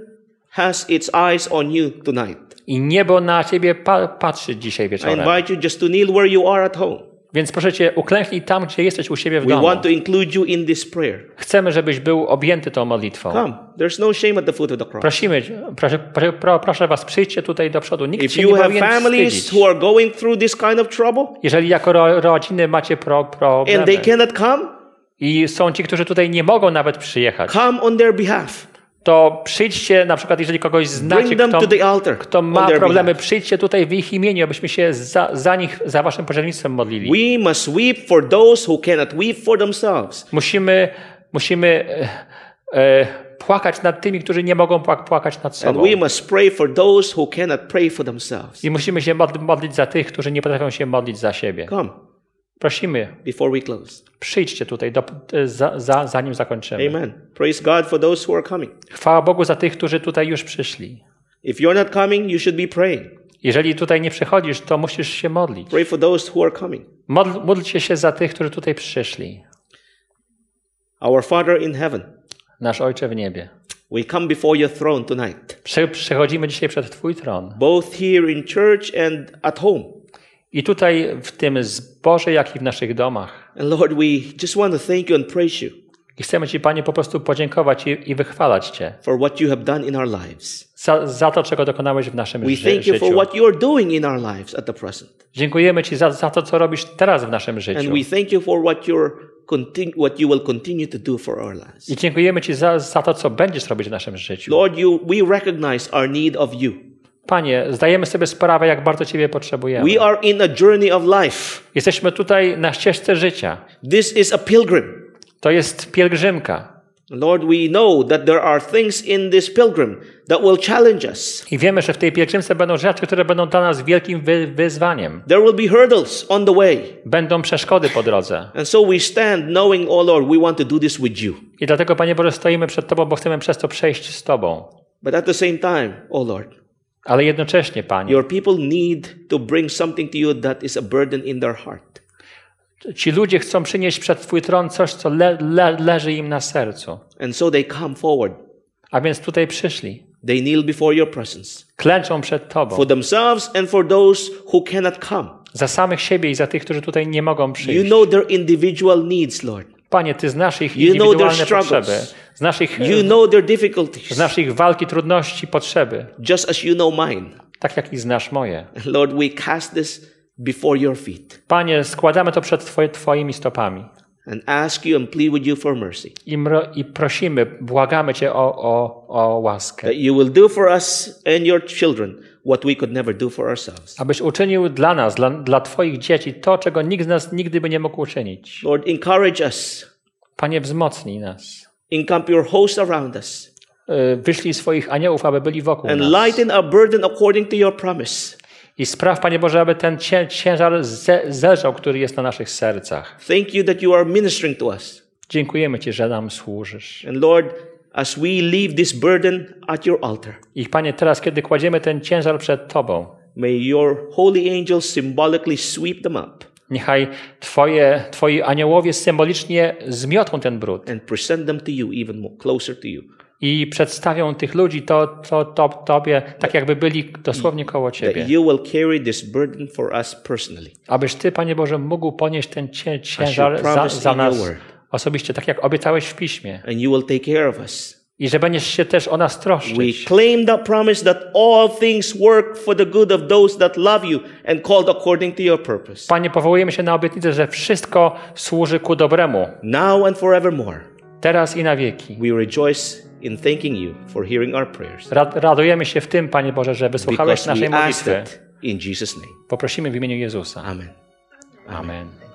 has its eyes on you tonight. I niebo na ciebie pa patrzy dzisiaj I wieczorem. invite you just to kneel where you are at home. Więc proszę cię, uklęknij tam, gdzie jesteś u siebie w We domu. want to include you in this prayer. Chcemy, żebyś był objęty tą modlitwą. Come. There's no shame at the foot of the cross. Prosimy, proszę, proszę, pro- proszę was, przyjdźcie tutaj do przodu. Nikt If się you nie have families wstydzić. who are going through this kind of trouble Jeżeli jako ro, rodziny macie pro, and problemy they cannot come, i są ci, którzy tutaj nie mogą nawet przyjechać, come on their behalf. To przyjdźcie, na przykład jeżeli kogoś znacie, kto, kto ma problemy, przyjdźcie tutaj w ich imieniu, abyśmy się za, za nich, za waszym pożełnictwem modlili. We must weep for those who cannot weep for themselves. Musimy, musimy e, e, płakać nad tymi, którzy nie mogą płak- płakać nad And sobą. we must pray for those who cannot pray for themselves. I musimy się modl- modlić za tych, którzy nie potrafią się modlić za siebie. Come Prosimy, before we close. przyjdźcie tutaj, do, za, za, zanim zakończymy. Amen. Praise God for those who are coming. Chwała Bogu za tych, którzy tutaj już przyszli. If you're not coming, you should be praying. Jeżeli tutaj nie przychodzisz, to musisz się modlić. Pray for those who are coming. Modl, módlcie się za tych, którzy tutaj przyszli. Our Father in heaven, Nasz Ojcze w niebie. we come before your throne tonight, Prze- dzisiaj przed Twój tron. both here in church and at home. I tutaj w tym zborze, jak i w naszych domach. And Lord, we just want to thank you and praise you I chcemy Ci, Panie, po prostu podziękować i, i wychwalać Cię for what you have done in our lives. za, za to, czego dokonałeś w naszym We ży- thank you for życiu. what you are doing in our lives at the present. Dziękujemy Ci za, za to, co robisz teraz w naszym And życiu. we thank you for what you're continu- what you will continue to do for our lives. I dziękujemy Ci za, za to, co będziesz robić w naszym życiu. Lord, you we recognize our need of you. Panie, zdajemy sobie sprawę, jak bardzo Ciebie potrzebujemy. We are in a journey of life. Jesteśmy tutaj na ścieżce życia. This is a pilgrim. To jest pielgrzymka. Lord, we know that there are things in this pilgrim that will challenge us. I wiemy, że w tej pielgrzymce będą rzeczy, które będą dla nas wielkim wy wyzwaniem. There will be hurdles on the way. Będą przeszkody po drodze. And so we stand knowing, oh Lord, we want to do this with you. I dlatego, Panie Boże, stoimy przed Tobą, bo chcemy przez to przejść z Tobą. But at the same time, oh Lord, Ale jednocześnie, Panie, your people need to bring something to you that is a burden in their heart. ci ludzie chcą przynieść przed Twój tron coś, co le le leży im na sercu. And so they come forward. A więc tutaj przyszli. They kneel before your presence Klęczą przed Tobą. for themselves and for those who cannot come. Za samych siebie i za tych, którzy tutaj nie mogą You przyjść. know their individual needs, Lord. Panie, Ty znasz ich indywidualne potrzeby. Znasz ich, You know their difficulties, znasz ich walki, trudności, potrzeby. just as you know mine. Tak jak i znasz moje. Lord, we cast this before your feet Panie, składamy to przed twoje, Twoimi stopami. And ask you and plead with you for mercy. I, I prosimy, błagamy Cię o, o, o łaskę. That you will do for us and your children what we could never do for ourselves. Abyś uczynił dla nas, dla, dla Twoich dzieci to, czego nikt z nas nigdy by nie mógł uczynić. Lord, encourage us. Panie, wzmocnij nas. Encamp your host around us Y, Wyślij swoich aniołów, aby byli wokół and nas. lighten our burden according to your promise. I spraw, Panie Boże, aby ten cię, ciężar ze, zelżał, który jest na naszych sercach. Thank you that you are ministering to us. Dziękujemy Ci, że nam służysz. And Lord, as we leave this burden at your altar, I Panie, teraz, kiedy kładziemy ten ciężar przed Tobą, may your holy angels symbolically sweep them up niechaj Twoje, Twoi aniołowie symbolicznie zmiotą ten brud and present them to you even more closer to you. I przedstawią tych ludzi to, to, to Tobie, tak jakby byli dosłownie koło Ciebie. You will carry this burden for us personally. Abyś Ty, Panie Boże, mógł ponieść ten cię, ciężar za, za nas osobiście, tak jak obiecałeś w Piśmie. And you will take care of us. I że będziesz się też o nas We troszczyć. claim that promise that all things work for the good of those that love you and called according to your purpose. Panie, powołujemy się na obietnicę, że wszystko służy ku dobremu, Now and forevermore, teraz i na wieki. we rejoice in thanking you for hearing our prayers. Ra- Radujemy się w tym, Panie Boże, że wysłuchałeś naszej modlitwy. it in Jesus' name. Poprosimy w imieniu Jezusa. Amen. Amen. Amen.